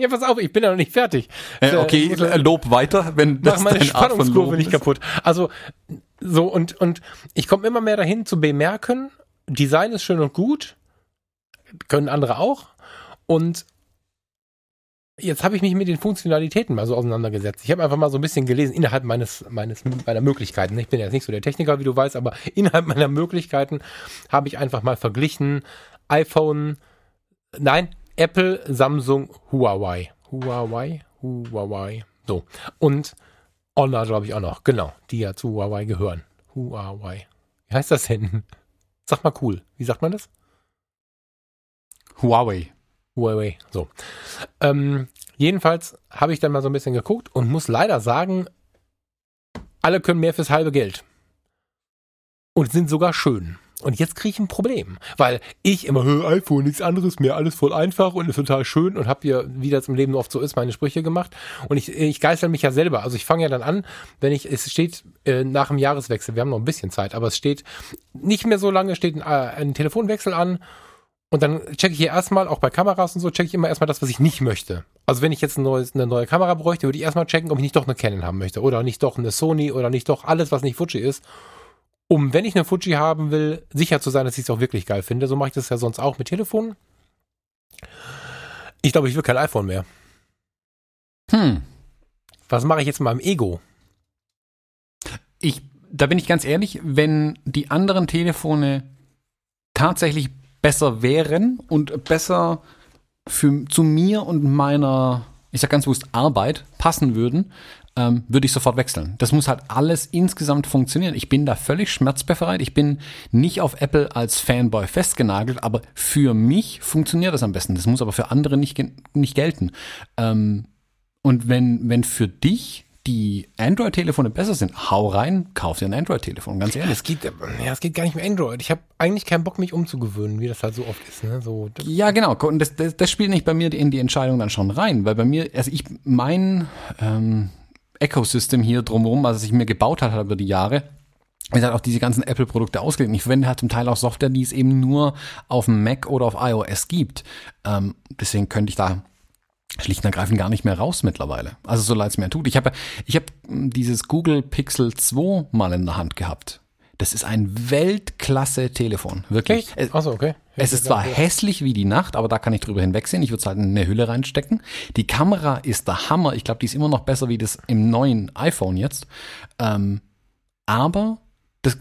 Ja, pass auf, ich bin ja noch nicht fertig. Äh, okay, äh, Lob weiter, wenn mach das meine deine Art von Spannungskurve Lob nicht kaputt. Also so und und ich komme immer mehr dahin zu bemerken, Design ist schön und gut, können andere auch und jetzt habe ich mich mit den Funktionalitäten mal so auseinandergesetzt. Ich habe einfach mal so ein bisschen gelesen innerhalb meines meines meiner Möglichkeiten. Ich bin jetzt nicht so der Techniker, wie du weißt, aber innerhalb meiner Möglichkeiten habe ich einfach mal verglichen iPhone, nein, Apple, Samsung, Huawei, Huawei, Huawei. So und Honor, glaube ich, auch noch. Genau, die ja zu Huawei gehören. Huawei. Wie heißt das denn? Sag mal cool. Wie sagt man das? Huawei. Huawei. So. Ähm, jedenfalls habe ich dann mal so ein bisschen geguckt und muss leider sagen, alle können mehr fürs halbe Geld. Und sind sogar schön. Und jetzt kriege ich ein Problem, weil ich immer, "Hö, iPhone, nichts anderes mehr, alles voll einfach und ist total schön und habe hier, wie das im Leben oft so ist, meine Sprüche gemacht. Und ich, ich geißel mich ja selber. Also ich fange ja dann an, wenn ich, es steht äh, nach dem Jahreswechsel, wir haben noch ein bisschen Zeit, aber es steht nicht mehr so lange, steht ein, äh, ein Telefonwechsel an und dann checke ich hier erstmal, auch bei Kameras und so, checke ich immer erstmal das, was ich nicht möchte. Also wenn ich jetzt ein neues, eine neue Kamera bräuchte, würde ich erstmal checken, ob ich nicht doch eine Canon haben möchte. Oder nicht doch eine Sony oder nicht doch alles, was nicht Fuji ist. Um, wenn ich eine Fuji haben will, sicher zu sein, dass ich es auch wirklich geil finde. So mache ich das ja sonst auch mit Telefonen. Ich glaube, ich will kein iPhone mehr. Hm. Was mache ich jetzt mit meinem Ego? Ich, da bin ich ganz ehrlich, wenn die anderen Telefone tatsächlich besser wären und besser für, zu mir und meiner, ich sag ganz bewusst, Arbeit passen würden, ähm, würde ich sofort wechseln. Das muss halt alles insgesamt funktionieren. Ich bin da völlig schmerzbefreit. Ich bin nicht auf Apple als Fanboy festgenagelt, aber für mich funktioniert das am besten. Das muss aber für andere nicht, nicht gelten. Ähm, und wenn, wenn für dich die Android-Telefone besser sind, hau rein, kauf dir ein Android-Telefon, ganz ehrlich. Es geht, ja, es geht gar nicht mit Android. Ich habe eigentlich keinen Bock, mich umzugewöhnen, wie das halt so oft ist. Ne? So, Ja, genau. Und das, das, das spielt nicht bei mir in die Entscheidung dann schon rein, weil bei mir, also ich, mein ähm, Ecosystem hier drumherum, was ich mir gebaut habe über die Jahre, ist halt auch diese ganzen Apple-Produkte ausgelegt. Ich verwende halt zum Teil auch Software, die es eben nur auf dem Mac oder auf iOS gibt. Ähm, deswegen könnte ich da schlicht und ergreifend gar nicht mehr raus mittlerweile. Also so leid es mir tut. Ich habe ich hab mm, dieses Google Pixel 2 mal in der Hand gehabt. Das ist ein Weltklasse-Telefon, wirklich. Es- Achso, okay. es ist zwar hässlich wie die Nacht, aber da kann ich drüber hinwegsehen. Ich würde es halt in eine Hülle reinstecken. Die Kamera ist der Hammer. Ich glaube, die ist immer noch besser wie das im neuen iPhone jetzt. Ähm, aber das,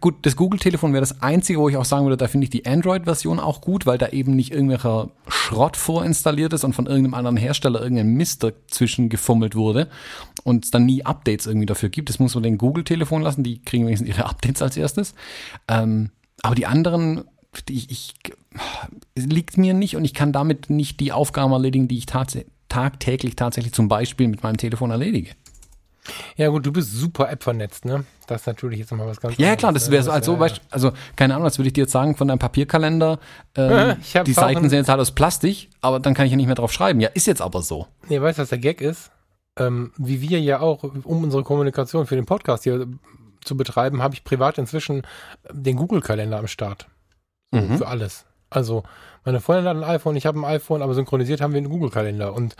gut, das Google-Telefon wäre das einzige, wo ich auch sagen würde, da finde ich die Android-Version auch gut, weil da eben nicht irgendwelcher Schrott vorinstalliert ist und von irgendeinem anderen Hersteller irgendein Mist dazwischen gefummelt wurde und es dann nie Updates irgendwie dafür gibt. Das muss man den Google-Telefon lassen, die kriegen wenigstens ihre Updates als erstes. Ähm, aber die anderen, die ich, ich liegt mir nicht und ich kann damit nicht die Aufgaben erledigen, die ich tats tagtäglich tatsächlich zum Beispiel mit meinem Telefon erledige. Ja gut, du bist super App vernetzt, ne? Das ist natürlich jetzt nochmal was ganz Ja, klar, das ne? wäre so, also, ja, weißt, also, keine Ahnung, was würde ich dir jetzt sagen von deinem Papierkalender? Ähm, hab die Seiten sind jetzt halt aus Plastik, aber dann kann ich ja nicht mehr drauf schreiben. Ja, ist jetzt aber so. Nee, weißt du, was der Gag ist? Ähm, wie wir ja auch, um unsere Kommunikation für den Podcast hier zu betreiben, habe ich privat inzwischen den Google-Kalender am Start. Mhm. Für alles. Also, meine Freundin hat ein iPhone, ich habe ein iPhone, aber synchronisiert haben wir einen Google-Kalender. Und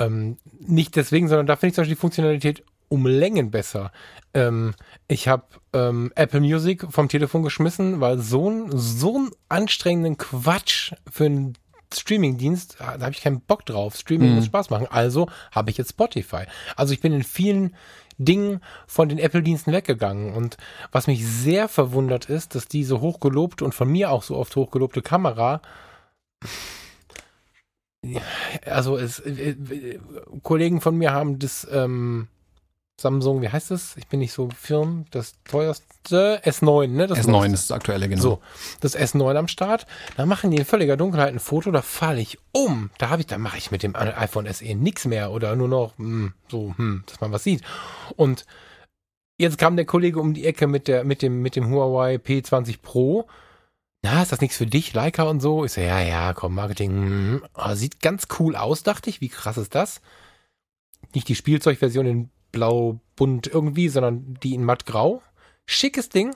ähm, nicht deswegen, sondern da finde ich zum Beispiel die Funktionalität um Längen besser. Ähm, ich habe ähm, Apple Music vom Telefon geschmissen, weil so ein so einen anstrengenden Quatsch für einen Streamingdienst, da habe ich keinen Bock drauf. Streaming Mhm. muss Spaß machen. Also habe ich jetzt Spotify. Also ich bin in vielen Dingen von den Apple-Diensten weggegangen. Und was mich sehr verwundert ist, dass diese hochgelobte und von mir auch so oft hochgelobte Kamera also es, äh, äh, Kollegen von mir haben das ähm, Samsung, wie heißt das? Ich bin nicht so firm, das teuerste S9, ne? Das S9 neueste. ist das aktuelle, genau. So, das S9 am Start. Da machen die in völliger Dunkelheit ein Foto, da falle ich um. Da habe ich, da mache ich mit dem iPhone SE nichts mehr oder nur noch hm, so, hm, dass man was sieht. Und jetzt kam der Kollege um die Ecke mit der, mit dem, mit dem Huawei P20 Pro. Na, ist das nichts für dich, Leica und so? Ich so, ja, ja, komm, Marketing. hm, ah, sieht ganz cool aus, dachte ich. Wie krass ist das? Nicht die Spielzeugversion in blau, bunt irgendwie, sondern die in mattgrau. Schickes Ding.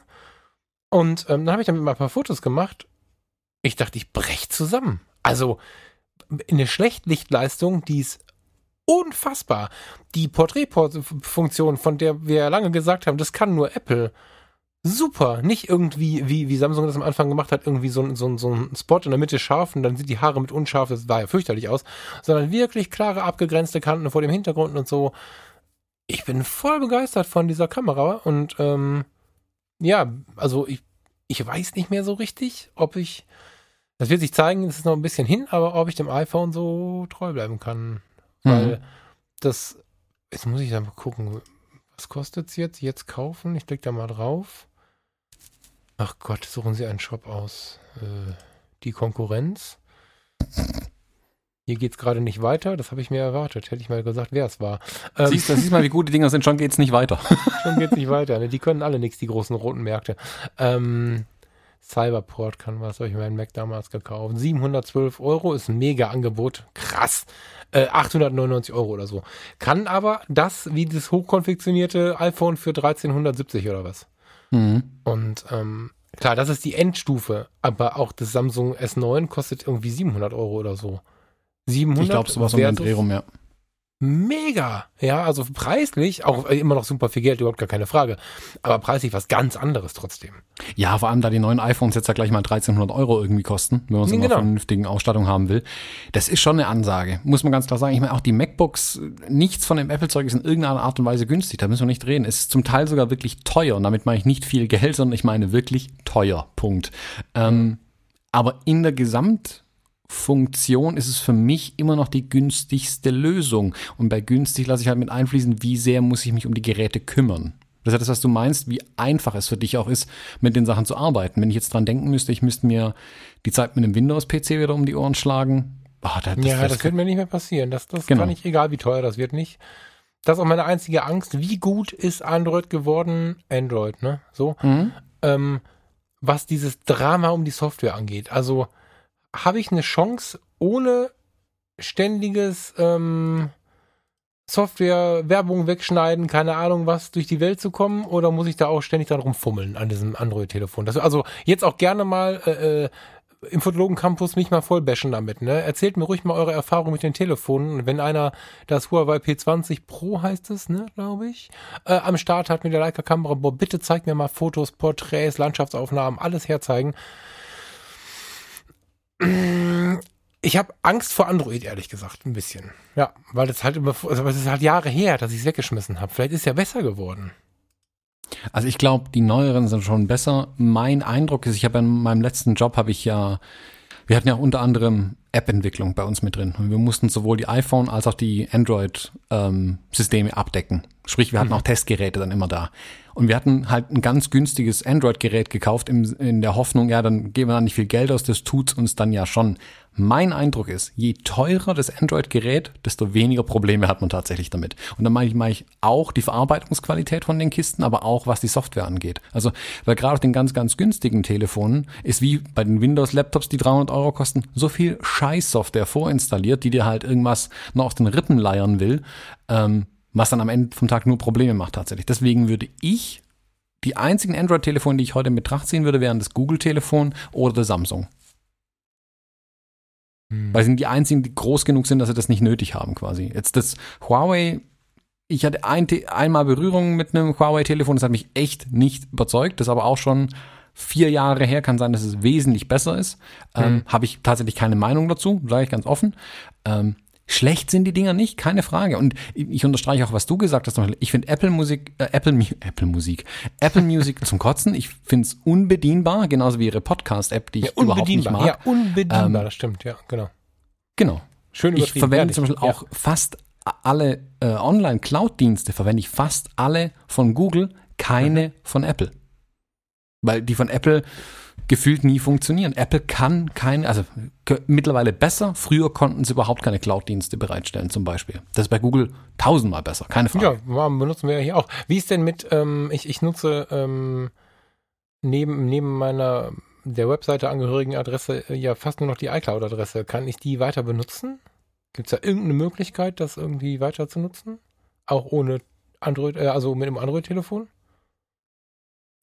Und ähm, dann habe ich damit mal ein paar Fotos gemacht. Ich dachte, ich brech zusammen. Also eine Schlechtlichtleistung, die ist unfassbar. Die Porträtfunktion, von der wir ja lange gesagt haben, das kann nur Apple. Super. Nicht irgendwie, wie, wie Samsung das am Anfang gemacht hat, irgendwie so, so, so ein Spot in der Mitte scharf und dann sind die Haare mit unscharf, das sah ja fürchterlich aus, sondern wirklich klare, abgegrenzte Kanten vor dem Hintergrund und so. Ich bin voll begeistert von dieser Kamera und ähm, ja, also ich, ich weiß nicht mehr so richtig, ob ich, das wird sich zeigen, es ist noch ein bisschen hin, aber ob ich dem iPhone so treu bleiben kann. Weil Mhm. das, jetzt muss ich da mal gucken, was kostet es jetzt? Jetzt kaufen? Ich klicke da mal drauf. Ach Gott, suchen Sie einen Shop aus. Äh, die Konkurrenz. Hier geht's gerade nicht weiter. Das habe ich mir erwartet. Hätte ich mal gesagt, wer es war. Ähm, Siehst du, siehst mal, wie gut die Dinger sind, schon geht's nicht weiter. schon geht's nicht weiter. Ne? Die können alle nichts, die großen roten Märkte. Ähm, Cyberport kann was, habe ich meinen Mac damals gekauft. 712 Euro ist ein mega Angebot. Krass. Äh, 899 Euro oder so. Kann aber das wie das hochkonfektionierte iPhone für 1370 oder was. Mhm. Und ähm, klar, das ist die Endstufe, aber auch das Samsung S9 kostet irgendwie 700 Euro oder so. 700 Ich glaube, sowas um den Dreh rum, ja. Mega. Ja, also preislich, auch äh, immer noch super viel Geld, überhaupt gar keine Frage. Aber preislich was ganz anderes trotzdem. Ja, vor allem, da die neuen iPhones jetzt ja gleich mal 1300 Euro irgendwie kosten, wenn man so Ja, eine genau. vernünftige Ausstattung haben will. Das ist schon eine Ansage, muss man ganz klar sagen. Ich meine, auch die MacBooks, nichts von dem Apple-Zeug ist in irgendeiner Art und Weise günstig, da müssen wir nicht reden. Es ist zum Teil sogar wirklich teuer und damit meine ich nicht viel Geld, sondern ich meine wirklich teuer, Punkt. Ähm, aber in der Gesamtfunktion ist es für mich immer noch die günstigste Lösung. Und bei günstig lasse ich halt mit einfließen, wie sehr muss ich mich um die Geräte kümmern. Das ist ja das, was du meinst, wie einfach es für dich auch ist, mit den Sachen zu arbeiten. Wenn ich jetzt dran denken müsste, ich müsste mir die Zeit mit einem Windows-PC wieder um die Ohren schlagen. Ah, das, das, ja, das, das, wird mir nicht mehr passieren. Das, das Genau. kann ich, egal wie teuer das wird, nicht. Das ist auch meine einzige Angst. Wie gut ist Android geworden? Android, ne? So. Mhm. ähm, was dieses Drama um die Software angeht. Also habe ich eine Chance, ohne ständiges ähm, Software, Werbung wegschneiden, keine Ahnung was, durch die Welt zu kommen? Oder muss ich da auch ständig dran rumfummeln an diesem Android-Telefon? Also jetzt auch gerne mal äh, äh, im Fotologen Campus mich mal voll bashen damit. Ne? Erzählt mir ruhig mal eure Erfahrung mit den Telefonen. Wenn einer das Huawei P20 Pro heißt es, ne, glaube ich, äh, am Start hat mit der Leica-Kamera, boah, bitte zeigt mir mal Fotos, Porträts, Landschaftsaufnahmen, alles herzeigen. Ich habe Angst vor Android, ehrlich gesagt, ein bisschen. Ja, weil das halt immer, also es ist halt Jahre her, dass ich es weggeschmissen habe. Vielleicht ist ja besser geworden. Also ich glaube, die neueren sind schon besser. Mein Eindruck ist, ich habe in meinem letzten Job habe ich ja, wir hatten ja unter anderem App-Entwicklung bei uns mit drin. Und wir mussten sowohl die iPhone als auch die Android-Systeme abdecken. Sprich, wir hatten auch Testgeräte dann immer da. Und wir hatten halt ein ganz günstiges Android-Gerät gekauft im, in der Hoffnung, ja, dann geben wir da nicht viel Geld aus, das tut's uns dann ja schon. Mein Eindruck ist, je teurer das Android-Gerät, desto weniger Probleme hat man tatsächlich damit. Und dann meine ich, meine ich auch die Verarbeitungsqualität von den Kisten, aber auch was die Software angeht. Also, weil gerade auf den ganz, ganz günstigen Telefonen ist wie bei den Windows-Laptops, die 300 Euro kosten, so viel Scheiß-Software vorinstalliert, die dir halt irgendwas noch aus den Rippen leiern will, ähm, was dann am Ende vom Tag nur Probleme macht tatsächlich. Deswegen würde ich die einzigen Android-Telefone, die ich heute in Betracht ziehen würde, wären das Google-Telefon oder das Samsung. Weil sie sind die einzigen, die groß genug sind, dass sie das nicht nötig haben quasi. Jetzt das Huawei, ich hatte ein, einmal Berührung mit einem Huawei-Telefon, das hat mich echt nicht überzeugt. Das ist aber auch schon vier Jahre her, kann sein, dass es wesentlich besser ist. Ähm, Habe ich tatsächlich keine Meinung dazu, sage ich ganz offen. Ähm, schlecht sind die Dinger nicht, keine Frage. Und ich ich unterstreiche auch, was du gesagt hast. Ich finde Apple Musik, äh, Apple, Apple Musik, Apple Music zum Kotzen. Ich finde es unbedienbar, genauso wie ihre Podcast-App, die ich Ja, überhaupt nicht unbedienbar. mag. Ja, unbedienbar, Ähm, das stimmt, ja, genau. Genau. Schön Ich verwende ehrlich. zum Beispiel Ja. auch fast alle äh, Online-Cloud-Dienste, verwende ich fast alle von Google, keine Mhm. von Apple. Weil die von Apple gefühlt nie funktionieren. Apple kann keine, also mittlerweile besser. Früher konnten sie überhaupt keine Cloud-Dienste bereitstellen, zum Beispiel. Das ist bei Google tausendmal besser, keine Frage. Ja, benutzen wir ja hier auch. Wie ist denn mit, ähm, ich, ich nutze ähm, neben, neben meiner der Webseite angehörigen Adresse äh, ja fast nur noch die iCloud-Adresse. Kann ich die weiter benutzen? Gibt es da irgendeine Möglichkeit, das irgendwie weiter zu nutzen? Auch ohne Android, äh, also mit dem Android-Telefon?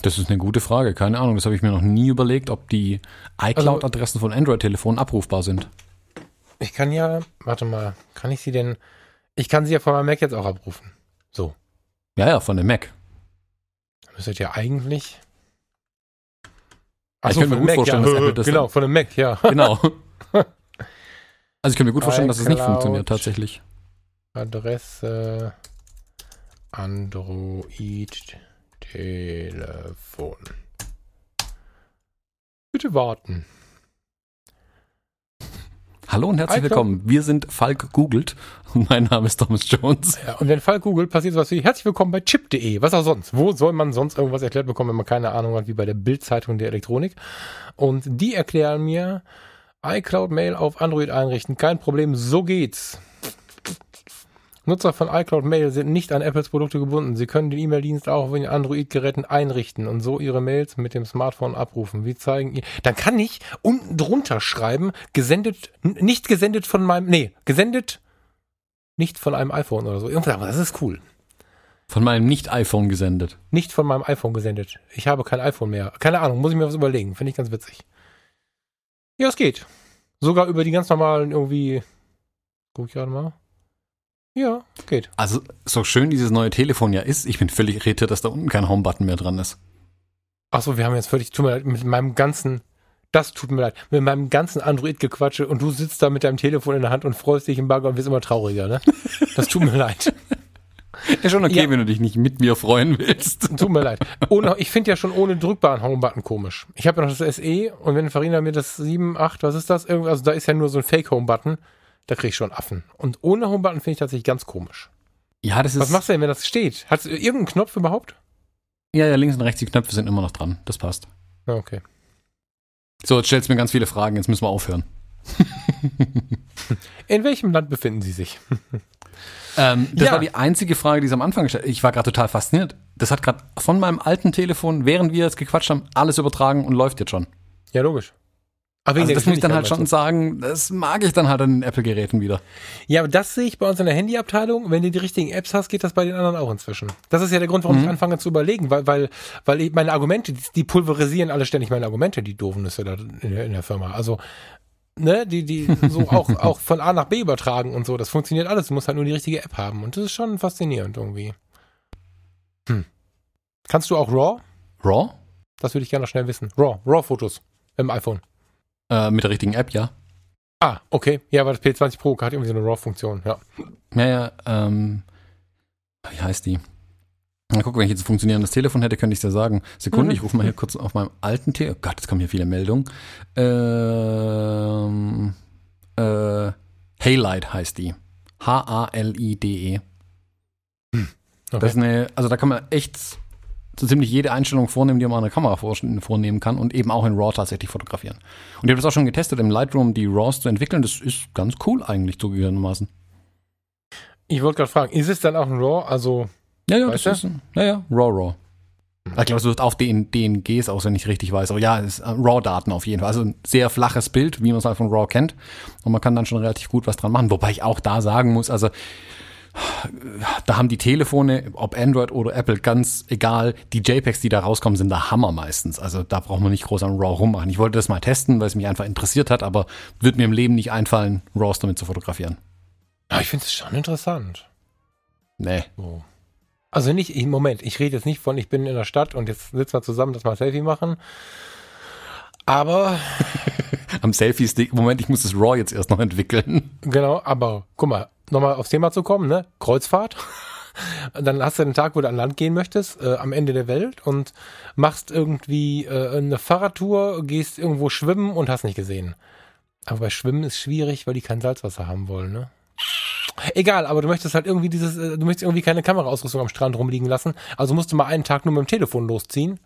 Das ist eine gute Frage, keine Ahnung. Das habe ich mir noch nie überlegt, ob die iCloud-Adressen von Android-Telefonen abrufbar sind. Ich kann ja, warte mal, kann ich sie denn, ich kann sie ja von meinem Mac jetzt auch abrufen. So, Ja, ja, von dem Mac. müsstet ihr eigentlich... Ich so, könnte mir gut Mac, vorstellen, ja. dass Apple das- Genau, von dem Mac, ja. Genau. Also ich kann mir gut vorstellen, dass es nicht funktioniert tatsächlich. Adresse Android Telefon. Bitte warten. Hallo und herzlich willkommen. Wir sind Falk googelt und mein Name ist Thomas Jones. Ja, und wenn Fall Google passiert sowas wie herzlich willkommen bei chip.de. Was auch sonst. Wo soll man sonst irgendwas erklärt bekommen, wenn man keine Ahnung hat, wie bei der Bildzeitung der Elektronik? Und die erklären mir, iCloud Mail auf Android einrichten. Kein Problem, so geht's. Nutzer von iCloud Mail sind nicht an Apples Produkte gebunden. Sie können den E-Mail-Dienst auch auf den Android-Geräten einrichten und so ihre Mails mit dem Smartphone abrufen. Wie zeigen ihr? Dann kann ich unten drunter schreiben, gesendet, nicht gesendet von meinem, nee, gesendet nicht von einem iPhone oder so. Irgendwas, aber das ist cool. Von meinem Nicht-iPhone gesendet. Nicht von meinem iPhone gesendet. Ich habe kein iPhone mehr. Keine Ahnung, muss ich mir was überlegen. Finde ich ganz witzig. Ja, es geht. Sogar über die ganz normalen irgendwie. Guck ich gerade mal. Ja, geht. Also, so schön dieses neue Telefon ja ist, ich bin völlig irritiert, dass da unten kein Home-Button mehr dran ist. Achso, wir haben jetzt völlig, tut mir leid, mit meinem ganzen, das tut mir leid, mit meinem ganzen Android-Gequatsche und du sitzt da mit deinem Telefon in der Hand und freust dich im Bagger und wirst immer trauriger, ne? Das tut mir leid. Ist schon okay, Ja. wenn du dich nicht mit mir freuen willst. Tut mir leid. Ohne, ich finde ja schon ohne drückbaren Home-Button komisch. Ich habe ja noch das SE und wenn Farina mir das 7, 8, was ist das? Also da ist ja nur so ein Fake-Home-Button. Da kriege ich schon Affen. Und ohne Home-Button finde ich tatsächlich ganz komisch. Ja, das ist. Was machst du denn, wenn das steht? Hat es irgendeinen Knopf überhaupt? Ja, ja, links und rechts die Knöpfe sind immer noch dran. Das passt. Ja, okay. So, jetzt stellst du mir ganz viele Fragen, jetzt müssen wir aufhören. In welchem Land befinden Sie sich? Ähm, das Ja. war die einzige Frage, die sie am Anfang gestellt Ich war gerade total fasziniert. Das hat gerade von meinem alten Telefon, während wir jetzt gequatscht haben, alles übertragen und läuft jetzt schon. Ja, logisch. Aber Also das muss ich dann halt schon sagen, das mag ich dann halt an den Apple-Geräten wieder. Ja, aber das sehe ich bei uns in der Handyabteilung. Wenn du die richtigen Apps hast, geht das bei den anderen auch inzwischen. Das ist ja der Grund, warum Mhm. ich anfange zu überlegen, weil, weil, weil ich meine Argumente, die, pulverisieren alle ständig meine Argumente, die doofen Nüsse da in der, in der Firma. Also, ne, die, die so auch, auch von A nach B übertragen und so. Das funktioniert alles. Du musst halt nur die richtige App haben. Und das ist schon faszinierend irgendwie. Hm. Kannst du auch RAW? RAW? Das würde ich gerne noch schnell wissen. RAW, RAW-Fotos im iPhone. Äh, mit der richtigen App, ja. Ah, okay. Ja, aber das P20 Pro hat irgendwie so eine RAW-Funktion, ja. Ja, ja, ähm, wie heißt die? Na guck, wenn ich jetzt ein funktionierendes Telefon hätte, könnte ich dir sagen. Sekunde, Mhm. ich rufe mal hier kurz auf meinem alten Telefon. Oh Gott, jetzt kommen hier viele Meldungen. Ähm, äh, Haylight heißt die. H-A-L-I-D-E. Okay. Das ist eine, also da kann man echt so ziemlich jede Einstellung vornehmen, die man an der Kamera vor- vornehmen kann und eben auch in RAW tatsächlich fotografieren. Und ich habe das auch schon getestet, im Lightroom die RAWs zu entwickeln. Das ist ganz cool eigentlich zugegebenermaßen. Ich wollte gerade fragen, ist es dann auch ein RAW? Also, Ja, ja, das ist, ja, ja, RAW, RAW. Ich glaube, es wird auch DN, DNGs aus, wenn ich richtig weiß. Aber ja, es ist äh, RAW-Daten auf jeden Fall. Also ein sehr flaches Bild, wie man es halt von RAW kennt. Und man kann dann schon relativ gut was dran machen. Wobei ich auch da sagen muss, also da haben die Telefone, ob Android oder Apple, ganz egal, die JPEGs, die da rauskommen, sind der Hammer meistens. Also da braucht man nicht groß an RAW rummachen. Ich wollte das mal testen, weil es mich einfach interessiert hat, aber wird mir im Leben nicht einfallen, RAWs damit zu fotografieren. ja, ich finde es schon interessant. Nee. So. Also nicht, im Moment, ich rede jetzt nicht von, ich bin in der Stadt und jetzt sitzen wir zusammen, dass wir ein Selfie machen. Aber, Am Selfie-Stick, Moment, ich muss das RAW jetzt erst noch entwickeln. genau, aber guck mal, nochmal aufs Thema zu kommen, ne? Kreuzfahrt. Dann hast du einen Tag, wo du an Land gehen möchtest, äh, am Ende der Welt und machst irgendwie äh, eine Fahrradtour, gehst irgendwo schwimmen und hast nicht gesehen. Aber bei Schwimmen ist schwierig, weil die kein Salzwasser haben wollen, ne? Egal, aber du möchtest halt irgendwie dieses, äh, du möchtest irgendwie keine Kameraausrüstung am Strand rumliegen lassen. Also musst du mal einen Tag nur mit dem Telefon losziehen.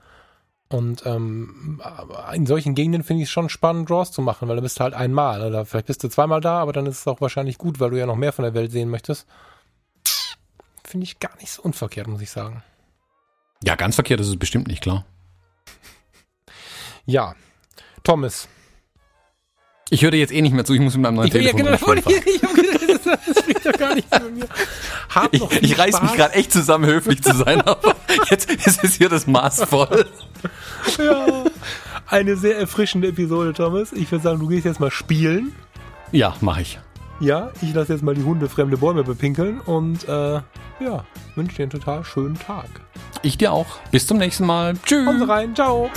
Und ähm, in solchen Gegenden finde ich es schon spannend, Draws zu machen, weil du bist halt einmal oder vielleicht bist du zweimal da, aber dann ist es auch wahrscheinlich gut, weil du ja noch mehr von der Welt sehen möchtest. Finde ich gar nicht so unverkehrt, muss ich sagen. Ja, ganz verkehrt ist es bestimmt nicht, klar. Ja, Thomas. Ich höre jetzt eh nicht mehr zu, ich muss mit meinem neuen Ich, ja, Telefon genau, rumschweifen. ich, ich, gedacht, das, spricht doch gar nicht für mir. Hab Ich, ich reiß mich gerade echt zusammen, höflich zu sein, aber jetzt ist es hier das Maß voll. Ja, eine sehr erfrischende Episode, Thomas. Ich würde sagen, du gehst jetzt mal spielen. Ja, mache ich. Ja, ich lasse jetzt mal die Hunde fremde Bäume bepinkeln und äh, ja, wünsche dir einen total schönen Tag. Ich dir auch. Bis zum nächsten Mal. Tschüss. Sie rein, ciao.